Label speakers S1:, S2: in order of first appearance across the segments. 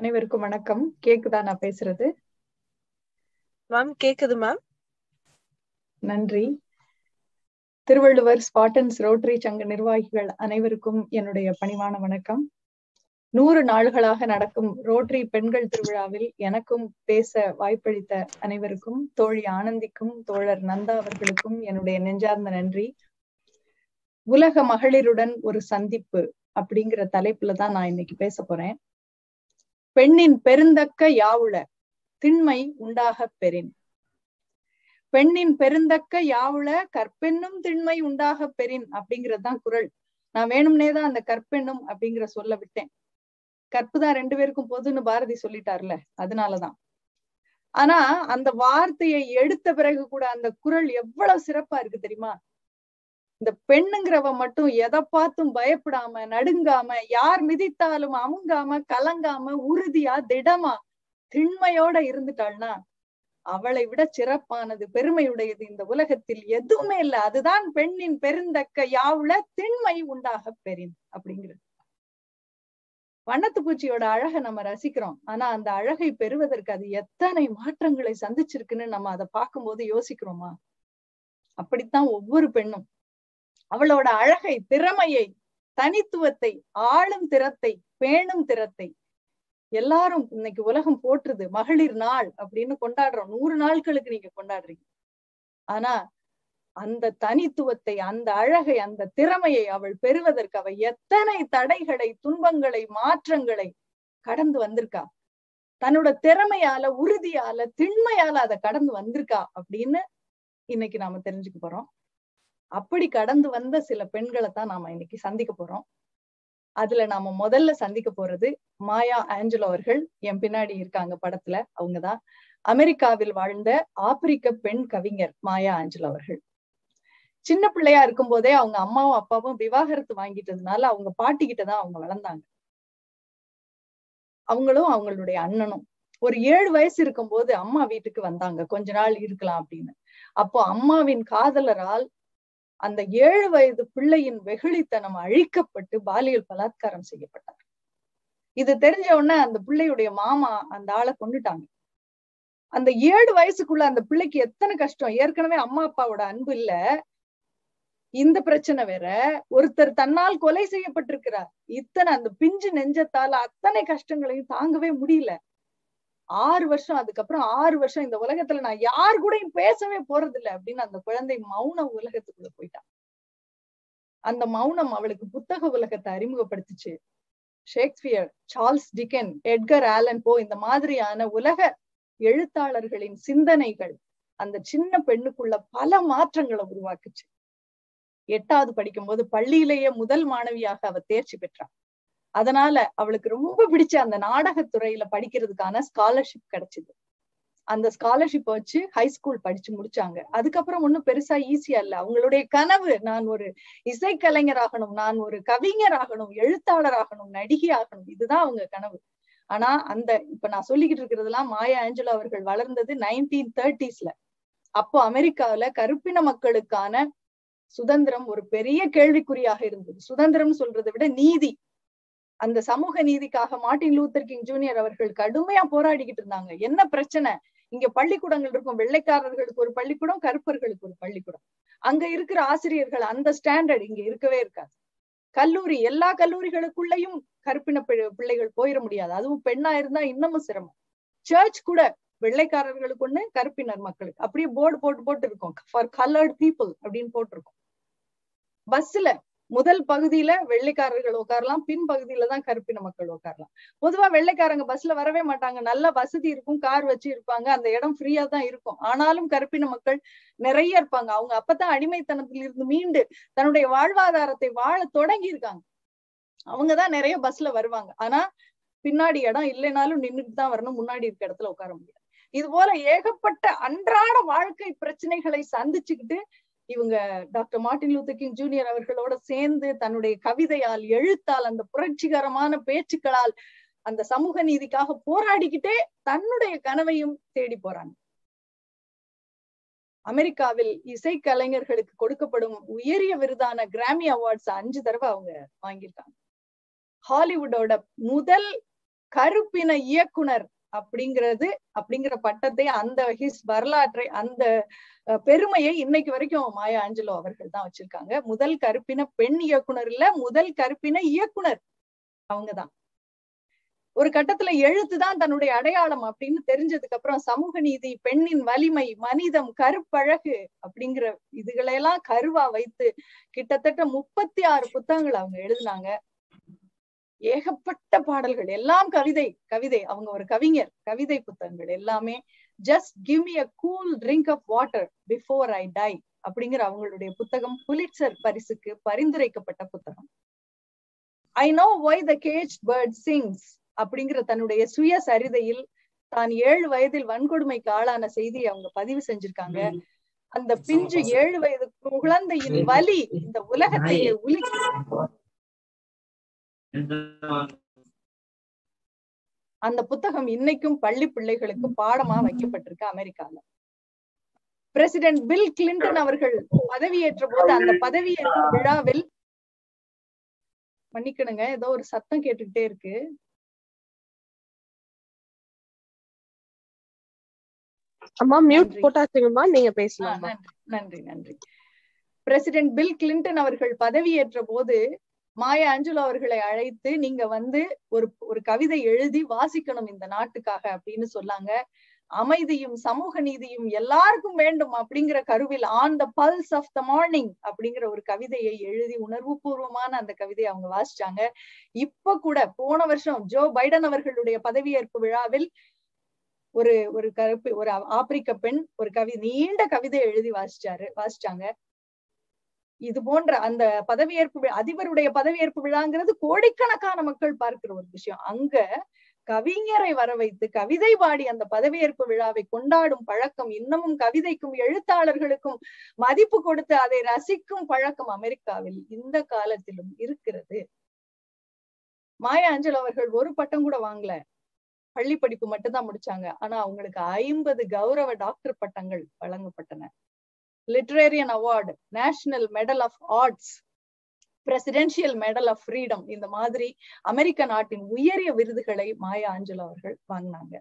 S1: அனைவருக்கும் வணக்கம். கேக்குதா நான் பேசுறது?
S2: மேம் கேக்குது மேம்
S1: நன்றி. திருவள்ளுவர் ஸ்பாட்டன்ஸ் ரோட்டரி சங்க நிர்வாகிகள் அனைவருக்கும் என்னுடைய பணிவான வணக்கம். நூறு நாள்களாக நடக்கும் ரோட்டரி பெண்கள் திருவிழாவில் எனக்கும் பேச வாய்ப்பளித்த அனைவருக்கும் தோழி ஆனந்திக்கும் தோழர் நந்தா அவர்களுக்கும் என்னுடைய நெஞ்சார்ந்த நன்றி. உலக மகளிருடன் ஒரு சந்திப்பு அப்படிங்கிற தலைப்புல தான் நான் இன்னைக்கு பேச போறேன். பெண்ணின் பெருந்தக்க யாவுள திண்மை உண்டாகப் பெறின். பெண்ணின் பெருந்தக்க யாவுள கற்பெண்ணும் திண்மை உண்டாக பெறின் அப்படிங்கறதுதான் குரல். நான் வேணும்னே தான் அந்த கற்பெண்ணும் அப்படிங்கிற சொல்ல விட்டேன். கற்பு தான் ரெண்டு பேருக்கும் பொதுன்னு பாரதி சொல்லிட்டார்ல அதனாலதான் ஆனா அந்த வார்த்தையை எடுத்த பிறகு கூட அந்த குரல் எவ்வளவு சிறப்பா இருக்கு தெரியுமா? இந்த பெண்ணுங்கிறவ மட்டும் எதை பார்த்தும் பயப்படாம நடுங்காம யார் மிதித்தாலும் அமுங்காம கலங்காம உறுதியா திடமா திண்மையோட இருந்துட்டாள்னா அவளை விட சிறப்பானது பெருமையுடையது இந்த உலகத்தில் எதுவுமே இல்லை. அதுதான் பெண்ணின் பெருந்தக்க யாவுல திண்மை உண்டாக பெறின் அப்படிங்கிறது. வண்ணத்து பூச்சியோட அழகை நம்ம ரசிக்கிறோம். ஆனா அந்த அழகை பெறுவதற்கு அது எத்தனை மாற்றங்களை சந்திச்சிருக்குன்னு நம்ம அதை பார்க்கும்போது யோசிக்கிறோமா? அப்படித்தான் ஒவ்வொரு பெண்ணும் அவளோட அழகை திறமையை தனித்துவத்தை ஆளும் திறத்தை பேணும் திறத்தை எல்லாரும் இன்னைக்கு உலகம் போற்றுது. மகளிர் நாள் அப்படின்னு கொண்டாடுறோம். நூறு நாட்களுக்கு நீங்க கொண்டாடுறீங்க. ஆனா அந்த தனித்துவத்தை அந்த அழகை அந்த திறமையை அவள் பெறுவதற்கு அவள் எத்தனை தடைகளை துன்பங்களை மாற்றங்களை கடந்து வந்திருக்கா? தன்னோட திறமையால உறுதியால திண்மையால அதை கடந்து வந்திருக்கா அப்படின்னு இன்னைக்கு நாம தெரிஞ்சுக்க போறோம். அப்படி கடந்து வந்த சில பெண்களை தான் நாம இன்னைக்கு சந்திக்க போறோம். அதுல நாம முதல்ல சந்திக்க போறது மாயா ஆஞ்சலோ அவர்கள். என் பின்னாடி இருக்காங்க படத்துல அவங்கதான் அமெரிக்காவில் வாழ்ந்த ஆப்பிரிக்க பெண் கவிஞர் மாயா ஆஞ்சலோ அவர்கள். சின்ன பிள்ளையா இருக்கும் போதே அவங்க அம்மாவும் அப்பாவும் விவாகரத்து வாங்கிட்டதுனால அவங்க பாட்டிக்கிட்ட தான் அவங்க வளர்ந்தாங்க. அவங்களும் அவங்களுடைய அண்ணனும். ஒரு ஏழு வயசு இருக்கும்போது அம்மா வீட்டுக்கு வந்தாங்க. கொஞ்ச நாள் இருக்கலாம் அப்படின்னு. அப்போ அம்மாவின் காதலரால் அந்த ஏழு வயது பிள்ளையின் வெகுளித்தனம் அழிக்கப்பட்டு பாலியல் பலாத்காரம் செய்யப்பட்டார். இது தெரிஞ்ச உடனே அந்த பிள்ளையுடைய மாமா அந்த ஆளை கொண்டுட்டாங்க. அந்த ஏழு வயசுக்குள்ள அந்த பிள்ளைக்கு எத்தனை கஷ்டம்? ஏற்கனவே அம்மா அப்பாவோட அன்பு இல்ல. இந்த பிரச்சனை வேற. ஒருத்தர் தன்னால் கொலை செய்யப்பட்டிருக்கிறார். இத்தனை அந்த பிஞ்சு நெஞ்சத்தால அத்தனை கஷ்டங்களையும் தாங்கவே முடியல. ஆறு வருஷம் அதுக்கப்புறம் ஆறு வருஷம் இந்த உலகத்துல நான் யார் கூடயும் பேசவே போறது இல்லை அப்படின்னு அந்த குழந்தை மௌன உலகத்துக்குள்ள போயிட்டான் அந்த மௌனம் அவளுக்கு புத்தக உலகத்தை அறிமுகப்படுத்துச்சு. ஷேக்ஸ்பியர் சார்ல்ஸ் டிக்கன் எட்கர் ஆலன் போ இந்த மாதிரியான உலக எழுத்தாளர்களின் சிந்தனைகள் அந்த சின்ன பெண்ணுக்குள்ள பல மாற்றங்களை உருவாக்குச்சு. எட்டாவது படிக்கும்போது பள்ளியிலேயே முதல் மாணவியாக அவ தேர்ச்சி பெற்றான் அதனால அவளுக்கு ரொம்ப பிடிச்ச அந்த நாடகத்துறையில படிக்கிறதுக்கான ஸ்காலர்ஷிப் கிடைச்சது. அந்த ஸ்காலர்ஷிப் வச்சு ஹை ஸ்கூல் படிச்சு முடிச்சாங்க. அதுக்கப்புறம் ஒன்னும் பெருசா ஈஸியா இல்ல. அவங்களுடைய கனவு நான் ஒரு இசைக்கலைஞர் ஆகணும் நான் ஒரு கவிஞர் ஆகணும் எழுத்தாளர் ஆகணும் நடிகை ஆகணும் இதுதான் அவங்க கனவு. ஆனா அந்த இப்ப நான் சொல்லிக்கிட்டு இருக்கிறதெல்லாம் மாயா ஆஞ்சலோ அவர்கள் வளர்ந்தது நைன்டீன் தேர்ட்டிஸ்ல அப்போ அமெரிக்காவில கருப்பின மக்களுக்கான சுதந்திரம் ஒரு பெரிய கேள்விக்குறியாக இருந்தது. சுதந்திரம் சொல்றதை விட நீதி அந்த சமூக நீதிக்காக மார்டின் லூத்தர் கிங் ஜூனியர் அவர்கள் கடுமையா போராடிக்கிட்டு இருந்தாங்க. என்ன பிரச்சனை? இங்க பள்ளிக்கூடங்கள் இருக்கும். வெள்ளைக்காரர்களுக்கு ஒரு பள்ளிக்கூடம் கருப்பர்களுக்கு ஒரு பள்ளிக்கூடம். அங்க இருக்கிற ஆசிரியர்கள் அந்த ஸ்டாண்டர்ட் இங்க இருக்கவே இருக்காது. கல்லூரி எல்லா கல்லூரிகளுக்குள்ளயும் கருப்பின பிள்ளைகள் போயிட முடியாது. அதுவும் பெண்ணா இருந்தா இன்னமும் சிரமம். சர்ச் கூட வெள்ளைக்காரர்களுக்கு ஒண்ணு கருப்பினர் மக்களுக்கு. அப்படியே போர்டு போட்டு போட்டு இருக்கும். ஃபார் கலர்ட் பீப்புள் அப்படின்னு போட்டிருக்கோம். பஸ்ல முதல் பகுதியில வெள்ளைக்காரர்கள் உட்காரலாம் பின் பகுதியில தான் கருப்பின மக்கள் உட்காரலாம். பொதுவா வெள்ளைக்காரங்க பஸ்ல வரவே மாட்டாங்க. நல்ல வசதி இருக்கும் கார் வச்சு இருப்பாங்க அந்த இடம் ஃப்ரீயா தான் இருக்கும். ஆனாலும் கருப்பின மக்கள் நிறைய இருப்பாங்க. அவங்க அப்பதான் அடிமைத்தனத்தில் இருந்து மீண்டு தன்னுடைய வாழ்வாதாரத்தை வாழ தொடங்கி இருக்காங்க அவங்கதான் நிறைய பஸ்ல வருவாங்க. ஆனா பின்னாடி இடம் இல்லைனாலும் நின்றுட்டு தான் வரணும். முன்னாடி இருக்க இடத்துல உட்கார முடியாது. இது போல ஏகப்பட்ட அன்றாட வாழ்க்கை பிரச்சனைகளை சந்திச்சுக்கிட்டு இவங்க doctor Martin Luther king junior அவர்களோட சேர்ந்து தன்னுடைய கவிதையால் எழுத்தால் அந்த புரட்சிகரமான பேச்சுக்களால் அந்த சமூக நீதிக்காக போராடிக்கிட்டே தன்னுடைய கனவையும் தேடி போறாங்க. அமெரிக்காவில் இசை கலைஞர்களுக்கு கொடுக்கப்படும் உயரிய விருதான கிராமி அவார்ட்ஸ் அஞ்சு தடவை அவங்க வாங்கியிருக்காங்க. ஹாலிவுட்டோட முதல் கருப்பின இயக்குனர் அப்படிங்கிறது அப்படிங்கிற பட்டத்தை அந்த ஹிஸ் வரலாற்றை அந்த பெருமையை இன்னைக்கு வரைக்கும் மாயா ஆஞ்சலோ அவர்கள் தான் வச்சிருக்காங்க. முதல் கருப்பின பெண் இயக்குனர் இல்ல முதல் கருப்பின இயக்குனர் அவங்கதான். ஒரு கட்டத்துல எழுத்துதான் தன்னுடைய அடையாளம் அப்படின்னு தெரிஞ்சதுக்கு அப்புறம் சமூக நீதி பெண்ணின் வலிமை மனிதம் கருப்பழகு அப்படிங்கிற இதுகளையெல்லாம் கருவா வைத்து கிட்டத்தட்ட முப்பத்தி ஆறு புத்தகங்கள் அவங்க எழுதினாங்க. ஏகப்பட்ட பாடல்கள் எல்லாம் கவிதை கவிதை. அவங்க ஒரு கவிஞர் கவிதை புத்தகங்கள் எல்லாமே. Just give me a cool drink of water before I tie அப்படிங்கிற அவங்களுடைய புத்தகம் புலிட்சர் பரிசுக்கு பரிந்துரைக்கப்பட்ட புத்தகம். I know Y the gauge bird Singh அப்படிங்கிற தன்னுடைய சுய சரிதையில் தான் ஏழு வயதில் வன்கொடுமைக்கு ஆளான செய்தியை அவங்க பதிவு செஞ்சிருக்காங்க. அந்த பிஞ்சு ஏழு வயது குழந்தையின் வலி இந்த உலகத்தையே உலுக்கி. அந்த புத்தகம் இன்னைக்கும் பள்ளி பிள்ளைகளுக்கு பாடமா வைக்கப்பட்டிருக்கு அமெரிக்கால. பிரசிடென்ட் பில் கிளின்டன் அவர்கள் பதவியேற்ற போது அந்த பதவியேற்பு விழாவில் மன்னிக்கணுங்க ஏதோ ஒரு சத்தம் கேட்டுக்கிட்டே இருக்கு.
S2: அம்மா மியூட் போட்டாச்சுங்கம்மா நீங்க பேசலாம்
S1: நன்றி நன்றி நன்றி. பிரசிடென்ட் பில் கிளின்டன் அவர்கள் பதவியேற்ற போது மாயா அஞ்சலோ அவர்களை அழைத்து நீங்க வந்து ஒரு ஒரு கவிதை எழுதி வாசிக்கணும் இந்த நாட்டுக்காக அப்படின்னு சொன்னாங்க. அமைதியும் சமூக நீதியும் எல்லாருக்கும் வேண்டும் அப்படிங்கிற கருவில் on the pulse of the morning அப்படிங்கிற ஒரு கவிதையை எழுதி உணர்வு பூர்வமான அந்த கவிதையை அவங்க வாசிச்சாங்க. இப்ப கூட போன வருஷம் ஜோ பைடன் அவர்களுடைய பதவியேற்பு விழாவில் ஒரு ஒரு கருப்பு ஒரு ஆப்பிரிக்க பெண் ஒரு கவி நீண்ட கவிதை எழுதி வாசிச்சாரு வாசிச்சாங்க. இது போன்ற அந்த பதவியேற்பு அதிபருடைய பதவியேற்பு விழாங்கிறது கோடிக்கணக்கான மக்கள் பார்க்கிற ஒரு விஷயம். அங்க கவிஞரை வர வைத்து கவிதை பாடி அந்த பதவியேற்பு விழாவை கொண்டாடும் பழக்கம் இன்னமும் கவிதைக்கும் எழுத்தாளர்களுக்கும் மதிப்பு கொடுத்து அதை ரசிக்கும் பழக்கம் அமெரிக்காவில் இந்த காலத்திலும் இருக்கிறது. மாயா அஞ்சல் அவர்கள் ஒரு பட்டம் கூட வாங்கல. பள்ளி படிப்பு மட்டும்தான் முடிச்சாங்க. ஆனா அவங்களுக்கு ஐம்பது கௌரவ டாக்டர் பட்டங்கள் வழங்கப்பட்டன. லிட்ரேரியன் award national medal of arts presidential medal of freedom இந்த மாதிரி அமெரிக்க நாட்டின் உயரிய விருதுகளை மாயா ஆஞ்சல் அவர்கள் வாங்கினாங்க.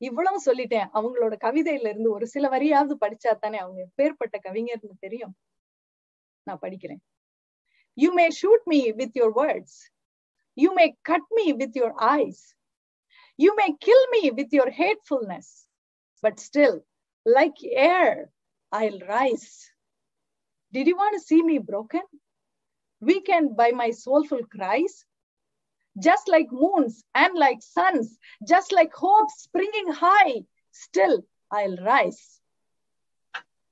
S1: இவ்வளவு சொல்லிட்டேன். அவங்களோட கவிதையில இருந்து ஒரு சில வரியாவது படிச்சா தானே அவங்க பேர்பட்ட கவிஞர்னு தெரியும். நான் படிக்கிறேன். You may shoot me with your words you may cut me with your ice you may kill me with your ஹேட்ஃபுல்னஸ் but still like air I'll rise. Did you want to see me broken? Weakened by my soulful cries? Just like moons and like suns, just like hope springing high, still I'll rise.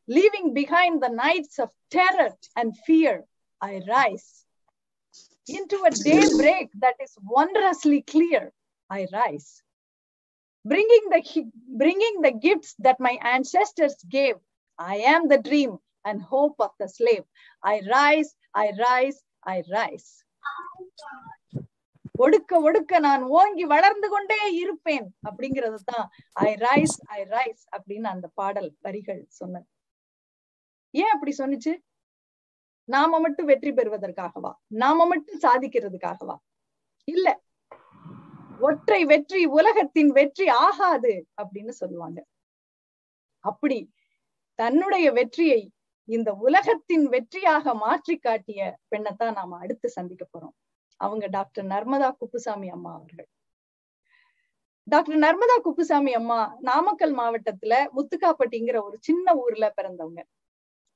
S1: Leaving behind the nights of terror and fear, I rise. Into a daybreak that is wondrously clear, I rise. Bringing the, bringing the gifts that my ancestors gave, I am the dream and hope of the slave. I rise, I rise, I rise. ஒடுக்க ஒடுக்க நான் ஓங்கி வளர்ந்து கொண்டே இருப்பேன் அப்படிங்கிறது தான் ஐ rice ஐ rice அப்படின்னு அந்த பாடல் வரிகள் சொன்னது. ஏன் அப்படி சொன்னுச்சு? நாம மட்டும் வெற்றி பெறுவதற்காகவா? நாம மட்டும் சாதிக்கிறதுக்காகவா? இல்ல. ஒற்றை வெற்றி உலகத்தின் வெற்றி ஆகாது அப்படின்னு சொல்லுவாங்க. அப்படி தன்னுடைய வெற்றியை இந்த உலகத்தின் வெற்றியாக மாற்றி காட்டிய பெண்ணைத்தான் நாம அடுத்து சந்திக்க போறோம். அவங்க டாக்டர் நர்மதா குப்புசாமி அம்மா அவர்கள். டாக்டர் நர்மதா குப்புசாமி அம்மா நாமக்கல் மாவட்டத்துல முத்துக்காப்பட்டிங்கிற ஒரு சின்ன ஊர்ல பிறந்தவங்க.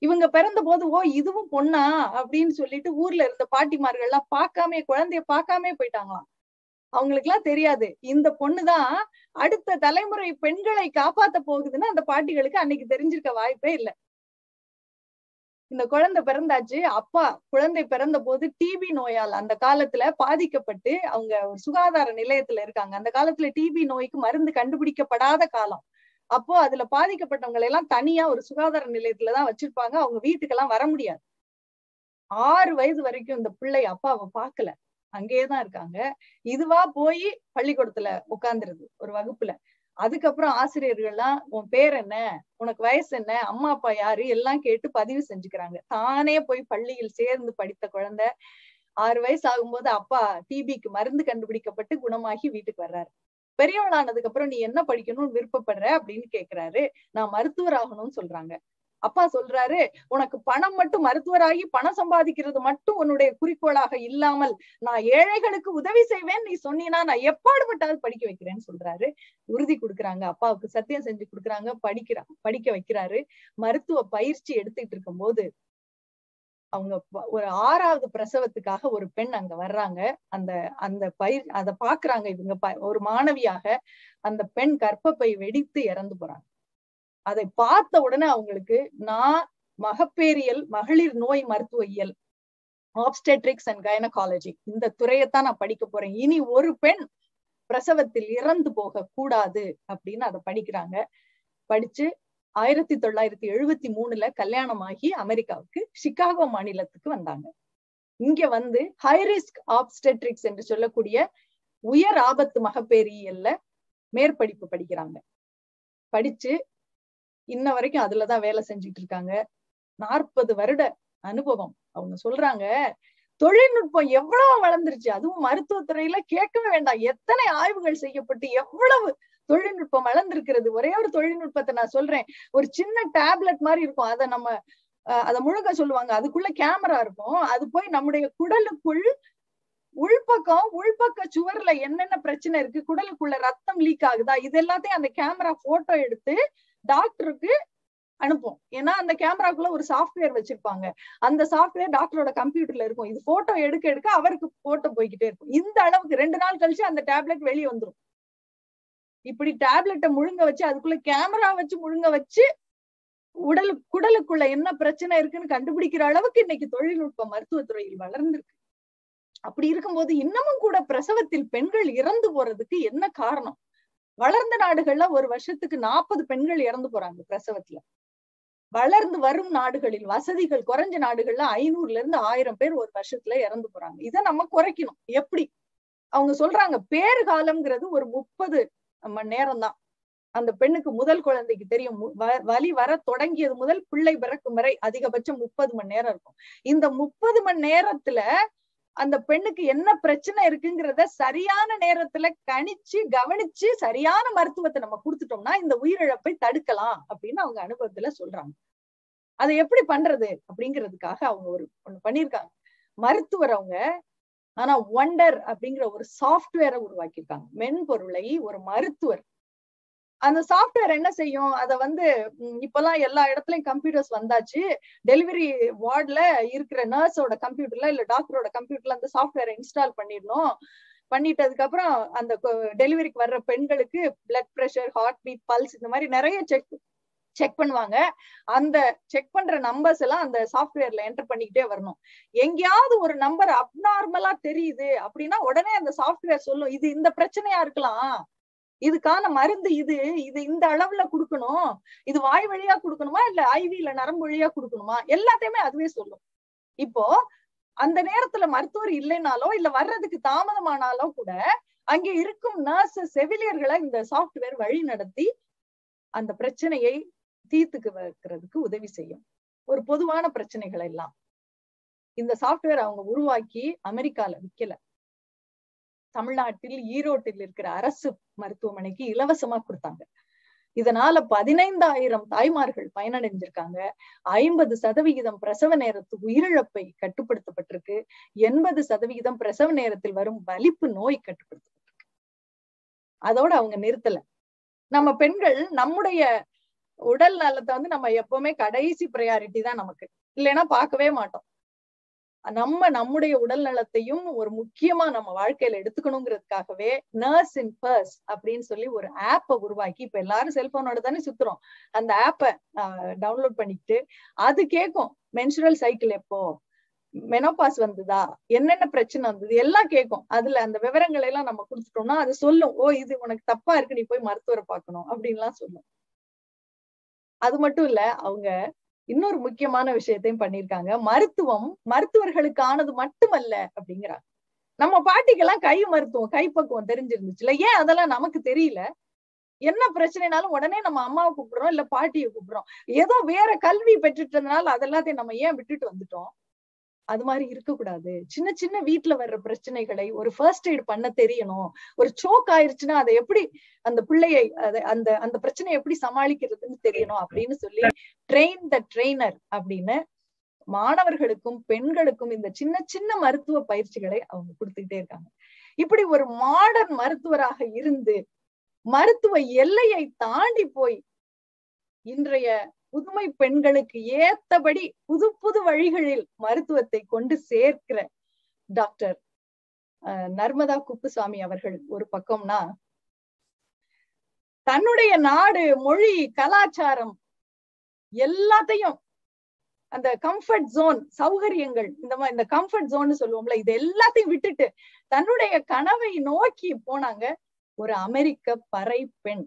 S1: இவங்க பிறந்த போது ஓ இதுவும் பொண்ணா? அப்படின்னு சொல்லிட்டு ஊர்ல இருந்த பாட்டிமார்கள் எல்லாம் பார்க்காம குழந்தைய பார்க்காம போயிட்டாங்களாம். அவங்களுக்கு எல்லாம் தெரியாது. இந்த பொண்ணுதான் அடுத்த தலைமுறை பெண்களை காப்பாத்த போகுதுன்னு அந்த பாட்டிகளுக்கு அன்னைக்கு தெரிஞ்சிருக்க வாய்ப்பே இல்லை. இந்த குழந்தை பிறந்தாச்சு. அப்பா குழந்தை பிறந்த போது டிபி நோயால் அந்த காலத்துல பாதிக்கப்பட்டு அவங்க ஒரு சுகாதார நிலையத்துல இருக்காங்க. அந்த காலத்துல டிபி நோய்க்கு மருந்து கண்டுபிடிக்கப்படாத காலம். அப்போ அதுல பாதிக்கப்பட்டவங்களை எல்லாம் தனியா ஒரு சுகாதார நிலையத்துலதான் வச்சிருப்பாங்க. அவங்க வீட்டுக்கெல்லாம் வர முடியாது. ஆறு வயது வரைக்கும் இந்த பிள்ளை அப்பாவை பார்க்கல. அங்கேயேதான் இருக்காங்க. இதுவா போய் பள்ளிக்கூடத்துல உட்கார்ந்துருது ஒரு வகுப்புல. அதுக்கப்புறம் ஆசிரியர்கள்லாம் உன் பேர் என்ன? உனக்கு வயசு என்ன? அம்மா அப்பா யாரு? எல்லாம் கேட்டு பதிவு செஞ்சுக்கிறாங்க. தானே போய் பள்ளியில் சேர்ந்து படித்த குழந்தை ஆறு வயசு ஆகும்போது அப்பா டிபிக்கு மருந்து கண்டுபிடிக்கப்பட்டு குணமாகி வீட்டுக்கு வர்றாரு. பெரியவளானதுக்கு அப்புறம் நீ என்ன படிக்கணும்னு விருப்பப்படுற? அப்படின்னு கேக்குறாரு. நான் மருத்துவர் ஆகணும்னு சொல்றாங்க. அப்பா சொல்றாரு உனக்கு பணம் மட்டும் மருத்துவராகி பணம் சம்பாதிக்கிறது மட்டும் உன்னுடைய குறிக்கோளாக இல்லாமல் நான் ஏழைகளுக்கு உதவி செய்வேன். நீ சொன்னீனா நான் எப்பாடுபட்டாவது படிக்க வைக்கிறேன்னு சொல்றாரு. உறுதி கொடுக்குறாங்க. அப்பாவுக்கு சத்தியம் செஞ்சு கொடுக்குறாங்க. படிக்கிறா படிக்க வைக்கிறாரு. மருத்துவ பயிற்சி எடுத்துட்டு இருக்கும் போது அவங்க ஒரு ஆறாவது பிரசவத்துக்காக ஒரு பெண் அங்க வர்றாங்க. அந்த அந்த பயிர் அதை பாக்குறாங்க இவங்க ஒரு மாணவியாக அந்த பெண் கற்பப்பை வெடித்து இறந்து போறாங்க. அதை பார்த்த உடனே அவங்களுக்கு நான் மகப்பேரியல் மகளிர் நோய் மருத்துவவியல் ஆப்ஸ்டெட்ரிக்ஸ் அண்ட் கைனகாலஜி இந்த துறையத்தான் நான் படிக்க போறேன். இனி ஒரு பெண் பிரசவத்தில் இறந்து போக கூடாது அப்படின்னு அதை படிக்கிறாங்க. படிச்சு ஆயிரத்தி தொள்ளாயிரத்தி எழுபத்தி மூணுல கல்யாணமாகி அமெரிக்காவுக்கு சிகாகோ மாநிலத்துக்கு வந்தாங்க. இங்க வந்து ஹை ரிஸ்க் ஆப்ஸ்டெட்ரிக்ஸ் என்று சொல்லக்கூடிய உயர் ஆபத்து மகப்பேரியல்ல மேற்படிப்பு படிக்கிறாங்க. படிச்சு இன்ன வரைக்கும் அதுலதான் வேலை செஞ்சுட்டு இருக்காங்க நாற்பது வருட அனுபவம். அவங்க சொல்றாங்க தொழில்நுட்பம் எவ்வளவு வளர்ந்துருச்சு. அதுவும் மருத்துவத்துறையில கேட்கவே வேண்டாம். எத்தனை ஆய்வுகள் செய்யப்பட்டு எவ்வளவு தொழில்நுட்பம் வளர்ந்திருக்கிறது. ஒரே ஒரு தொழில்நுட்பத்தை நான் சொல்றேன். ஒரு சின்ன டேப்லெட் மாதிரி இருக்கும். அதை நம்ம அதை முழுக்க சொல்லுவாங்க. அதுக்குள்ள கேமரா இருக்கும். அது போய் நம்முடைய குடலுக்குள் உள்பக்கம் உள்பக்க சுவர்ல என்னென்ன பிரச்சனை இருக்கு குடலுக்குள்ள ரத்தம் லீக் ஆகுதா இது எல்லாத்தையும் அந்த கேமரா போட்டோ எடுத்து டாக்டருக்கு அனுப்பும். ஏன்னா அந்த கேமராக்குள்ள ஒரு சாஃப்ட்வேர் வச்சிருப்பாங்க. அந்த சாஃப்ட்வேர் டாக்டரோட கம்ப்யூட்டர்ல இருக்கும். இது போட்டோ எடுக்க எடுக்க அவருக்கு போட்டோ போய்கிட்டே இருக்கும். இந்த அளவுக்கு ரெண்டு நாள் கழிச்சு அந்த டேப்லெட் வெளியே வந்துடும் இப்படி டேப்லெட்டை முழுங்க வச்சு அதுக்குள்ள கேமரா வச்சு முழுங்க வச்சு உடலு குடலுக்குள்ள என்ன பிரச்சனை இருக்குன்னு கண்டுபிடிக்கிற அளவுக்கு இன்னைக்கு தொழில்நுட்ப மருத்துவத்துறையில் வளர்ந்திருக்கு. அப்படி இருக்கும்போது இன்னமும் கூட பிரசவத்தில் பெண்கள் இறந்து போறதுக்கு என்ன காரணம்? வளர்ந்த நாடுகள்ல ஒரு வருஷத்துக்கு நாற்பது பெண்கள் இறந்து போறாங்க பிரசவத்துல. வளர்ந்து வரும் நாடுகளில் வசதிகள் குறைஞ்ச நாடுகள்ல ஐநூறுல இருந்து ஆயிரம் பேர் ஒரு வருஷத்துல இறந்து போறாங்க. இதை நம்ம குறைக்கணும். எப்படி? அவங்க சொல்றாங்க பேறு காலம்ங்கிறது ஒரு முப்பது மணி நேரம் தான் அந்த பெண்ணுக்கு முதல் குழந்தைக்கு தெரியும். வலி வர தொடங்கியது முதல் பிள்ளை பிறக்கும் வரை அதிகபட்சம் முப்பது மணி நேரம் இருக்கும். இந்த முப்பது மணி நேரத்துல அந்த பெண்ணுக்கு என்ன பிரச்சனை இருக்குங்கிறத சரியான நேரத்துல கணிச்சு கவனிச்சு சரியான மருத்துவத்தை நம்ம கொடுத்துட்டோம்னா இந்த உயிரிழப்பை தடுக்கலாம் அப்படின்னு அவங்க அனுபவத்துல சொல்றாங்க. அதை எப்படி பண்றது அப்படிங்கிறதுக்காக அவங்க ஒரு ஒண்ணு பண்ணிருக்காங்க மருத்துவர் அவங்க ஆனா ஒண்டர் அப்படிங்கிற ஒரு சாஃப்ட்வேரை உருவாக்கியிருக்காங்க. மென்பொருளை ஒரு மருத்துவர் அந்த சாஃப்ட்வேர் என்ன செய்யும்? அத வந்து இப்பெல்லாம் எல்லா இடத்துலயும் கம்ப்யூட்டர்ஸ் வந்தாச்சு. டெலிவரி வார்டுல இருக்கிற நர்ஸோட கம்ப்யூட்டர்ல இல்ல டாக்டரோட கம்ப்யூட்டர்ல அந்த சாஃப்ட்வேரை இன்ஸ்டால் பண்ணிடணும். பண்ணிட்டதுக்கு அப்புறம் அந்த டெலிவரிக்கு வர்ற பெண்களுக்கு blood pressure heart beat pulse இந்த மாதிரி நிறைய செக் செக் பண்ணுவாங்க. அந்த செக் பண்ற நம்பர்ஸ் எல்லாம் அந்த சாஃப்ட்வேர்ல என்டர் பண்ணிக்கிட்டே வரணும். எங்கேயாவது ஒரு நம்பர் அப்நார்மலா தெரியுது அப்படின்னா உடனே அந்த சாஃப்ட்வேர் சொல்லும் இது இந்த பிரச்சனையா இருக்கலாம். இதுக்கான மருந்து இது இது இந்த அளவுல கொடுக்கணும். இது வாய் வழியா கொடுக்கணுமா? இல்ல ஐவி இல்ல நரம்பு வழியா கொடுக்கணுமா? எல்லாத்தையுமே அதுவே சொல்லும். இப்போ அந்த நேரத்துல மருத்துவர் இல்லைனாலோ இல்ல வர்றதுக்கு தாமதமானாலோ கூட அங்க இருக்கும் நர்ஸ் செவிலியர்களை இந்த சாஃப்ட்வேர் வழி நடத்தி அந்த பிரச்சனையை தீர்த்துக்கு வைக்கிறதுக்கு உதவி செய்யும். ஒரு பொதுவான பிரச்சனைகள் எல்லாம். இந்த சாஃப்ட்வேர் அவங்க உருவாக்கி அமெரிக்கால விக்கல. தமிழ்நாட்டில் ஈரோட்டில் இருக்கிற அரசு மருத்துவமனைக்கு இலவசமா கொடுத்தாங்க. இதனால பதினைந்தாயிரம் தாய்மார்கள் பயனடைஞ்சிருக்காங்க. ஐம்பது சதவிகிதம் பிரசவ நேரத்து உயிரிழப்பை கட்டுப்படுத்தப்பட்டிருக்கு. எண்பது சதவிகிதம் பிரசவ நேரத்தில் வரும் வலிப்பு நோய் கட்டுப்படுத்தப்பட்டிருக்கு. அதோட அவங்க நிறுத்தல. நம்ம பெண்கள் நம்முடைய உடல் நலத்தை வந்து நம்ம எப்பவுமே கடைசி ப்ரையாரிட்டி தான் நமக்கு. இல்லைன்னா பார்க்கவே மாட்டோம். நம்ம நம்முடைய உடல் நலத்தையும் ஒரு முக்கியமா நம்ம வாழ்க்கையில எடுத்துக்கணுங்கிறதுக்காகவே நர்ஸ் இன் பர்ஸ் அப்படின்னு சொல்லி ஒரு ஆப்பை உருவாக்கி இப்ப எல்லாரும் செல்போனோட தானே சுத்துறோம். அந்த ஆப்பை டவுன்லோட் பண்ணிட்டு அது கேட்கும் மென்சுரல் சைக்கிள் எப்போ? மெனோபாஸ் வந்ததா? என்னென்ன பிரச்சனை வந்தது? எல்லாம் கேட்கும் அதுல அந்த விவரங்களை எல்லாம் நம்ம கொடுத்துட்டோம்னா அது சொல்லும். ஓ இது உனக்கு தப்பா இருக்கு நீ போய் மருத்துவரை பார்க்கணும் அப்படின்லாம் சொல்லும். அது மட்டும் இல்ல அவங்க இன்னொரு முக்கியமான விஷயத்தையும் பண்ணிருக்காங்க மருத்துவம் மருத்துவர்களுக்கானது மட்டுமல்ல அப்படிங்கிறாங்க. நம்ம பாட்டிக்கெல்லாம் கை மருத்துவம் கைப்பக்குவம் தெரிஞ்சிருந்துச்சுல ஏன் அதெல்லாம் நமக்கு தெரியல? என்ன பிரச்சனைனாலும் உடனே நம்ம அம்மாவை கூப்பிடுறோம் இல்ல பாட்டியை கூப்பிடுறோம். ஏதோ வேற கல்வி பெற்றுட்டதுனால அதெல்லாத்தையும் நம்ம ஏன் விட்டுட்டு வந்துட்டோம்? அது மாதிரி இருக்கக்கூடாது. சின்ன சின்ன வீட்டுல வர்ற பிரச்சனைகளை ஒரு ஃபர்ஸ்ட் எய்ட் பண்ண தெரியணும். ஒரு சோக் ஆயிருச்சுன்னா அதை எப்படி அந்த பிள்ளையை அந்த அந்த பிரச்சனையை எப்படி சமாளிக்கிறதுன்னு தெரியணும் அப்படின்னு சொல்லி ட்ரெயின் த ட்ரெய்னர் அப்படின்னு மாணவர்களுக்கும் பெண்களுக்கும் இந்த சின்ன சின்ன மருத்துவ பயிற்சிகளை அவங்க கொடுத்துக்கிட்டே இருக்காங்க. இப்படி ஒரு மாடர்ன் மருத்துவராக இருந்து மருத்துவ எல்லையை தாண்டி போய் இன்றைய புதுமை பெண்களுக்கு ஏத்தபடி புது புது வழிகளில் மருத்துவத்தை கொண்டு சேர்க்கிற டாக்டர் நர்மதா குப்புசாமி அவர்கள் ஒரு பக்கம்னா தன்னுடைய நாடு மொழி கலாச்சாரம் எல்லாத்தையும் அந்த கம்ஃபர்ட் ஜோன் சௌகரியங்கள் இந்த மாதிரி இந்த கம்ஃபர்ட் ஜோன் சொல்லுவோம்ல இது எல்லாத்தையும் விட்டுட்டு தன்னுடைய கனவை நோக்கி போனாங்க ஒரு அமெரிக்க பறை பெண்.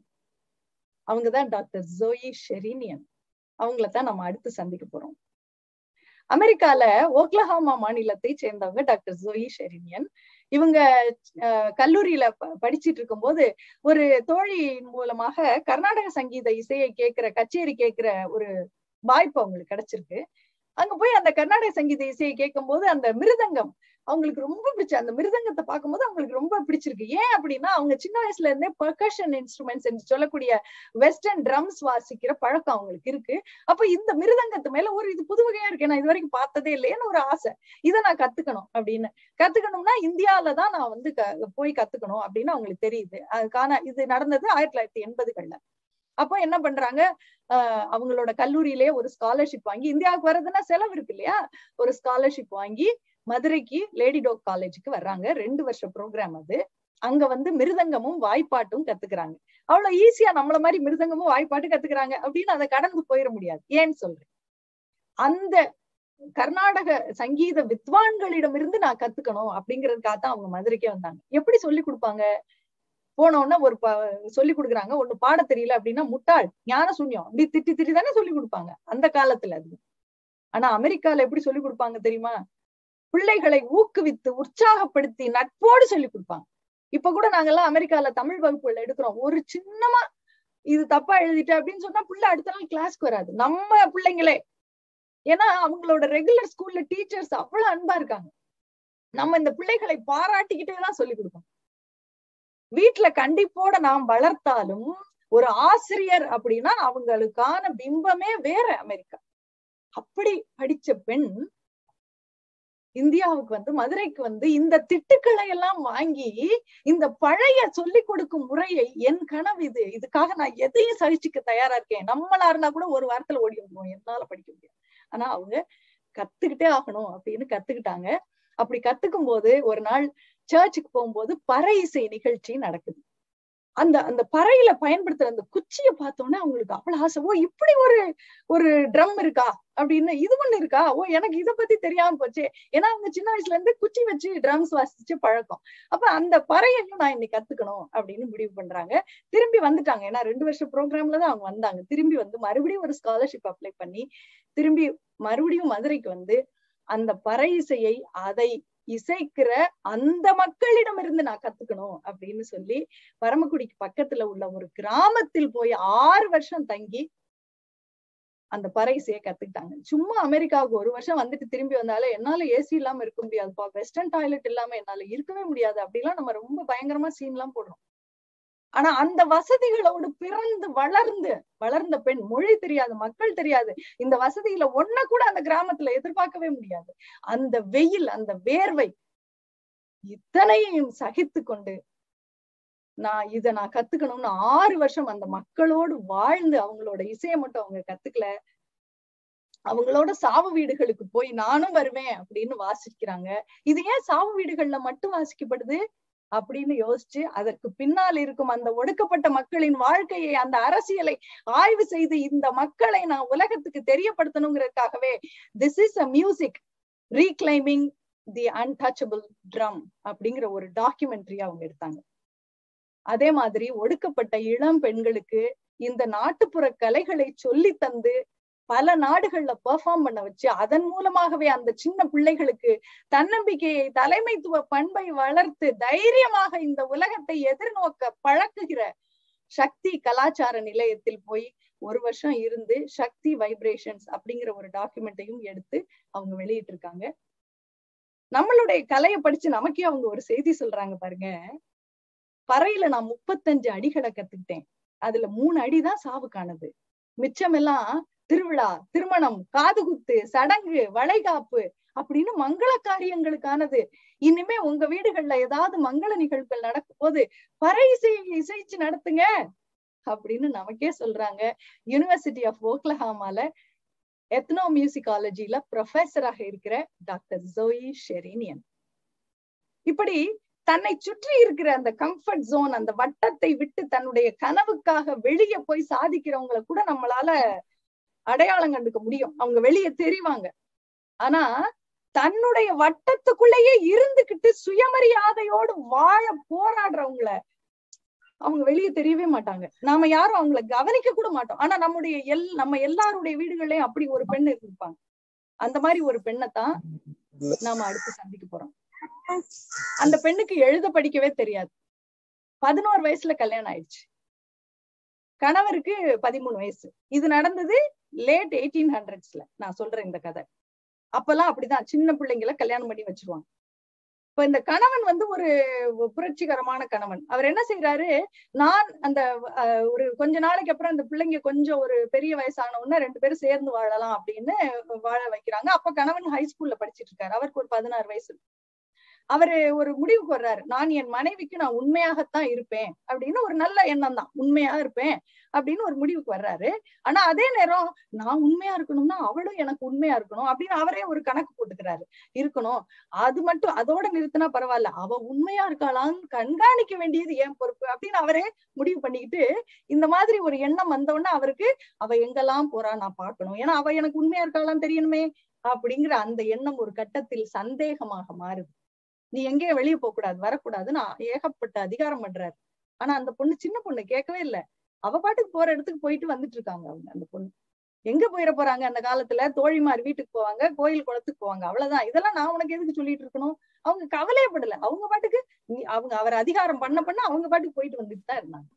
S1: அவங்கதான் டாக்டர் ஜோயி ஷெரீனியன். அவங்கள தான் நம்ம அடுத்து சந்திக்க போறோம். அமெரிக்கால ஓக்லஹாமா மாநிலத்தை சேர்ந்தவங்க டாக்டர் ஜோயி ஷெரினியன். இவங்க கல்லூரியில படிச்சிட்டு இருக்கும் போது ஒரு தோழியின் மூலமாக கர்நாடக சங்கீத இசையை கேட்கிற கச்சேரி கேட்கிற ஒரு வாய்ப்பு அவங்களுக்கு கிடைச்சிருக்கு. அங்க போய் அந்த கர்நாடக சங்கீத இசையை கேட்கும் போது அந்த மிருதங்கம் அவங்களுக்கு ரொம்ப பிடிச்ச அந்த மிருதங்கத்தை பார்க்கும்போது அவங்களுக்கு ரொம்ப பிடிச்சிருக்கு. ஏன் அப்படின்னா அவங்க சின்ன வயசுல இருந்தே பர்கஷன் இன்ஸ்ட்ருமெண்ட்ஸ் என்று சொல்லக்கூடிய வெஸ்டர்ன் ட்ரம்ஸ் வாசிக்கிற பழக்கம் அவங்களுக்கு இருக்கு. அப்ப இந்த மிருதங்கத்து மேல ஒரு இது புது வகையா இருக்கு. நான் இது வரைக்கும் பார்த்ததே இல்லையேன்னு ஒரு ஆசை. இதை நான் கத்துக்கணும் அப்படின்னு. கத்துக்கணும்னா இந்தியாவில தான் நான் வந்து போய் கத்துக்கணும் அப்படின்னு அவங்களுக்கு தெரியுது. அதுக்கான இது நடந்தது ஆயிரத்தி தொள்ளாயிரத்தி எண்பதுகள்ல. அப்போ என்ன பண்றாங்க? அவங்களோட கல்லூரியிலேயே ஒரு ஸ்காலர்ஷிப் வாங்கி இந்தியாவுக்கு வர்றதுன்னா செலவு இருக்கு இல்லையா? ஒரு ஸ்காலர்ஷிப் வாங்கி மதுரைக்கு லேடி டாக் காலேஜுக்கு வர்றாங்க. ரெண்டு வருஷம் ப்ரோக்ராம் அது. அங்க வந்து மிருதங்கமும் வாய்ப்பாட்டும் கத்துக்கிறாங்க. அவ்வளவு ஈஸியா நம்மள மாதிரி மிருதங்கமும் வாய்ப்பாட்டும் கத்துக்கிறாங்க அப்படின்னு அதை கடந்து போயிட முடியாது. ஏன்னு சொல்றேன். அந்த கர்நாடக சங்கீத வித்வான்களிடம் இருந்து நான் கத்துக்கணும் அப்படிங்கிறதுக்காக தான் அவங்க மதுரைக்கே வந்தாங்க. எப்படி சொல்லி கொடுப்பாங்க? போனோடனே ஒரு சொல்லி கொடுக்குறாங்க. ஒண்ணு பாட தெரியல அப்படின்னா முட்டாள் ஞான சூன்யம். அப்படி திட்டி திட்டி தானே சொல்லி கொடுப்பாங்க. அந்த காலத்துல அது. ஆனா அமெரிக்கால எப்படி சொல்லி கொடுப்பாங்க தெரியுமா? பிள்ளைகளை ஊக்குவித்து உற்சாகப்படுத்தி நட்போடு சொல்லி கொடுப்பாங்க. இப்ப கூட நாங்கெல்லாம் அமெரிக்கால தமிழ் வகுப்புகள் எடுக்கிறோம். ஒரு சின்னமா இது தப்பா எழுதிட்டு அப்படின்னு சொன்னா பிள்ளை அடுத்த நாள் கிளாஸ்க்கு வராது. நம்ம பிள்ளைங்களே. ஏன்னா அவங்களோட ரெகுலர் ஸ்கூல்ல டீச்சர்ஸ் அவ்வளவு அன்பா இருக்காங்க. நம்ம இந்த பிள்ளைகளை பாராட்டிக்கிட்டே தான் சொல்லி கொடுப்போம். வீட்டுல கண்டிப்போட நாம் வளர்த்தாலும் ஒரு ஆசிரியர் அப்படின்னா அவங்களுக்கான பிம்பமே வேற அமெரிக்கா. அப்படி படிச்ச பெண் இந்தியாவுக்கு வந்து மதுரைக்கு வந்து இந்த திட்டுக்களை எல்லாம் வாங்கி இந்த பழைய சொல்லி கொடுக்கும் முறையை என் கனவு இது இதுக்காக நான் எதையும் சகிச்சுக்க தயாரா இருக்கேன். நம்மளா இருந்தா கூட ஒரு வாரத்துல ஓடி வந்துருவோம். என்னால படிக்க முடியாது. ஆனா அவங்க கத்துக்கிட்டே ஆகணும் அப்படின்னு கத்துக்கிட்டாங்க. அப்படி கத்துக்கும் போது ஒரு நாள் சர்ச்சுக்கு போகும்போது பறை இசை நிகழ்ச்சி நடக்குது. அந்த அந்த பறையில பயன்படுத்துற அந்த குச்சிய பார்த்தோன்னே அவங்களுக்கு அவ்வளவு ஆசை. ஓ இப்படி ஒரு ஒரு ட்ரம் இருக்கா? அப்படின்னு இது ஒண்ணு இருக்கா? ஓ எனக்கு இதை பத்தி தெரியாம போச்சு. ஏன்னா அவங்க சின்ன வயசுல இருந்து குச்சி வச்சு ட்ரம்ஸ் வாசிச்சு பழக்கம். அப்ப அந்த பறையையும் நான் இன்னைக்கு கத்துக்கணும் அப்படின்னு முடிவு பண்றாங்க. திரும்பி வந்துட்டாங்க. ஏன்னா ரெண்டு வருஷம் ப்ரோக்ராம்ல தான் அவங்க வந்தாங்க. திரும்பி வந்து மறுபடியும் ஒரு ஸ்காலர்ஷிப் அப்ளை பண்ணி திரும்பி மறுபடியும் மதுரைக்கு வந்து அந்த பறை இசையை அதை இசைக்கிற அந்த மக்களிடம் இருந்து நான் கத்துக்கணும் அப்படின்னு சொல்லி பரமக்குடிக்கு பக்கத்துல உள்ள ஒரு கிராமத்தில் போய் ஆறு வருஷம் தங்கி அந்த பறை இசையை கத்துக்கிட்டாங்க. சும்மா அமெரிக்காவுக்கு ஒரு வருஷம் வந்துட்டு திரும்பி வந்தாலும் என்னால ஏசி இல்லாம இருக்க முடியாதுப்பா. வெஸ்டர்ன் டாய்லெட் இல்லாம என்னால இருக்கவே முடியாது. அப்படிலாம் நம்ம ரொம்ப பயங்கரமா சீன் எல்லாம் போடுறோம். ஆனா அந்த வசதிகளோடு பிறந்து வளர்ந்து வளர்ந்த பெண் மொழி தெரியாது மக்கள் தெரியாது இந்த வசதியில ஒன்ன கூட அந்த கிராமத்துல எதிர்பார்க்கவே முடியாது. அந்த வெயில் அந்த வேர்வை இத்தனையும் சகித்து கொண்டு நான் இத நான் கத்துக்கணும்னு ஆறு வருஷம் அந்த மக்களோடு வாழ்ந்து அவங்களோட இசையை மட்டும் அவங்க கத்துக்கல. அவங்களோட சாவு வீடுகளுக்கு போய் நானும் வருவேன் அப்படின்னு வாசிக்கிறாங்க. இது ஏன் சாவு வீடுகள்ல மட்டும் வாசிக்கப்படுது? அப்படின்னு யோசிச்சு அதற்கு பின்னால் இருக்கும் அந்த ஒடுக்கப்பட்ட மக்களின் வாழ்க்கையை அந்த அரசியலை ஆய்வு செய்து இந்த மக்களை நான் உலகத்துக்கு தெரியப்படுத்தணுங்கிறதுக்காகவே this is a music reclaiming the untouchable drum அப்படிங்கிற ஒரு டாக்குமெண்ட்ரி அவங்க எடுத்தாங்க. அதே மாதிரி ஒடுக்கப்பட்ட இளம் பெண்களுக்கு இந்த நாட்டுப்புற கலைகளை சொல்லி தந்து பல நாடுகள்ல பெர்ஃபார்ம் பண்ண வச்சு அதன் மூலமாகவே அந்த சின்ன பிள்ளைகளுக்கு தன்னம்பிக்கையை தலைமைத்துவ பண்பை வளர்த்து தைரியமாக இந்த உலகத்தை எதிர்நோக்க பழக்குகிற சக்தி கலாச்சார நிலையத்தில் போய் ஒரு வருஷம் இருந்து சக்தி வைப்ரேஷன்ஸ் அப்படிங்கிற ஒரு டாக்குமெண்ட்டையும் எடுத்து அவங்க வெளியிட்டு இருக்காங்க நம்மளுடைய கலையை படிச்சு நமக்கே அவங்க ஒரு செய்தி சொல்றாங்க பாருங்க. பறையில நான் முப்பத்தஞ்சு அடிகளை கத்துக்கிட்டேன் அதுல மூணு அடிதான் சாவுக்கானது மிச்சமெல்லாம் திருவிழா திருமணம் காதுகுத்து சடங்கு வளைகாப்பு அப்படின்னு மங்கள காரியங்களுக்கானது. இனிமே உங்க வீடுகள்ல ஏதாவது மங்கள நிகழ்வுகள் நடக்கும் போது பறை இசை இசைச்சு நடத்துங்க அப்படின்னு நமக்கே சொல்றாங்க. யூனிவர்சிட்டி ஆஃப் ஓக்லஹாமால எத்னோ மியூசிகாலஜில ப்ரொஃபஸராக இருக்கிற டாக்டர் ஜோயி ஷெரீனியன் இப்படி தன்னை சுற்றி இருக்கிற அந்த கம்ஃபர்ட் ஜோன் அந்த வட்டத்தை விட்டு தன்னுடைய கனவுக்காக வெளியே போய் சாதிக்கிறவங்களை கூட நம்மளால அடையாளம் கண்டுக்க முடியும். அவங்க வெளியே தெரிவாங்க. ஆனா தன்னுடைய வட்டத்துக்குள்ளேயே இருந்துகிட்டு சுயமரியாதையோடு வாழ போராடுறவங்கள அவங்க வெளியே தெரியவே மாட்டாங்க. நாம யாரும் அவங்கள கவனிக்க கூட மாட்டோம். ஆனா நம்முடைய எல் நம்ம எல்லாருடைய வீடுகள்லயும் அப்படி ஒரு பெண் இருந்திருப்பாங்க. அந்த மாதிரி ஒரு பெண்ணைத்தான் நாம அடுத்து சந்திக்க போறோம். அந்த பெண்ணுக்கு எழுத படிக்கவே தெரியாது. பதினோரு வயசுல கல்யாணம் ஆயிடுச்சு. கணவருக்கு பதிமூணு வயசு. இது நடந்தது லேட் எயிட்டீன் ஹண்ட்ரட்ஸ்ல நான் சொல்றேன் இந்த கதை. அப்பெல்லாம் அப்படிதான். சின்ன பிள்ளைங்களை கல்யாணம் பண்ணி வச்சிருவாங்க. இப்ப இந்த கணவன் வந்து ஒரு புரட்சிகரமான கணவன். அவர் என்ன செய்யறாரு நான் அந்த ஒரு கொஞ்ச நாளைக்கு அப்புறம் அந்த பிள்ளைங்க கொஞ்சம் ஒரு பெரிய வயசான ரெண்டு பேரும் சேர்ந்து வாழலாம் அப்படின்னு வாழ வைக்கிறாங்க. அப்ப கணவன் ஹை ஸ்கூல்ல படிச்சிட்டு இருக்காரு. அவருக்கு ஒரு பதினாறு வயசு. அவரு ஒரு முடிவுக்கு வர்றாரு. நான் என் மனைவிக்கு நான் உண்மையாகத்தான் இருப்பேன் அப்படின்னு ஒரு நல்ல எண்ணம் தான். உண்மையா இருப்பேன் அப்படின்னு ஒரு முடிவுக்கு வர்றாரு. ஆனா அதே நேரம் நான் உண்மையா இருக்கணும்னா அவளும் எனக்கு உண்மையா இருக்கணும் அப்படின்னு அவரே ஒரு கணக்கு போட்டுக்கிறாரு. இருக்கணும். அது மட்டும் அதோட நிறுத்தினா பரவாயில்ல. அவ உண்மையா இருக்காளான்னு கண்காணிக்க வேண்டியது ஏன் பொறுப்பு அப்படின்னு அவரே முடிவு பண்ணிக்கிட்டு இந்த மாதிரி ஒரு எண்ணம் வந்தவுடனே அவருக்கு அவ எங்கெல்லாம் போறா நான் பாக்கணும் ஏன்னா அவ எனக்கு உண்மையா இருக்காளான்னு தெரியணுமே அப்படிங்கிற அந்த எண்ணம் ஒரு கட்டத்தில் சந்தேகமாக மாறுது. நீ எங்கேயும் வெளியே போக கூடாது வரக்கூடாதுன்னு ஏகப்பட்ட அதிகாரம் பண்றாரு. ஆனா அந்த பொண்ணு சின்ன பொண்ணு கேட்கவே இல்லை. அவ பாட்டுக்கு போற இடத்துக்கு போயிட்டு வந்துட்டு இருக்காங்க அவங்க அந்த பொண்ணு. எங்க போயிட போறாங்க அந்த காலத்துல? தோழிமார் வீட்டுக்கு போவாங்க கோயில் குளத்துக்கு போவாங்க அவ்வளவுதான். இதெல்லாம் நான் உனக்கு எதுக்கு சொல்லிட்டு இருக்கணும்? அவங்க கவலையப்படல. அவங்க பாட்டுக்கு அவங்க அவர் அதிகாரம் பண்ண பண்ண அவங்க பாட்டுக்கு போயிட்டு வந்துட்டு தான் இருந்தாங்க.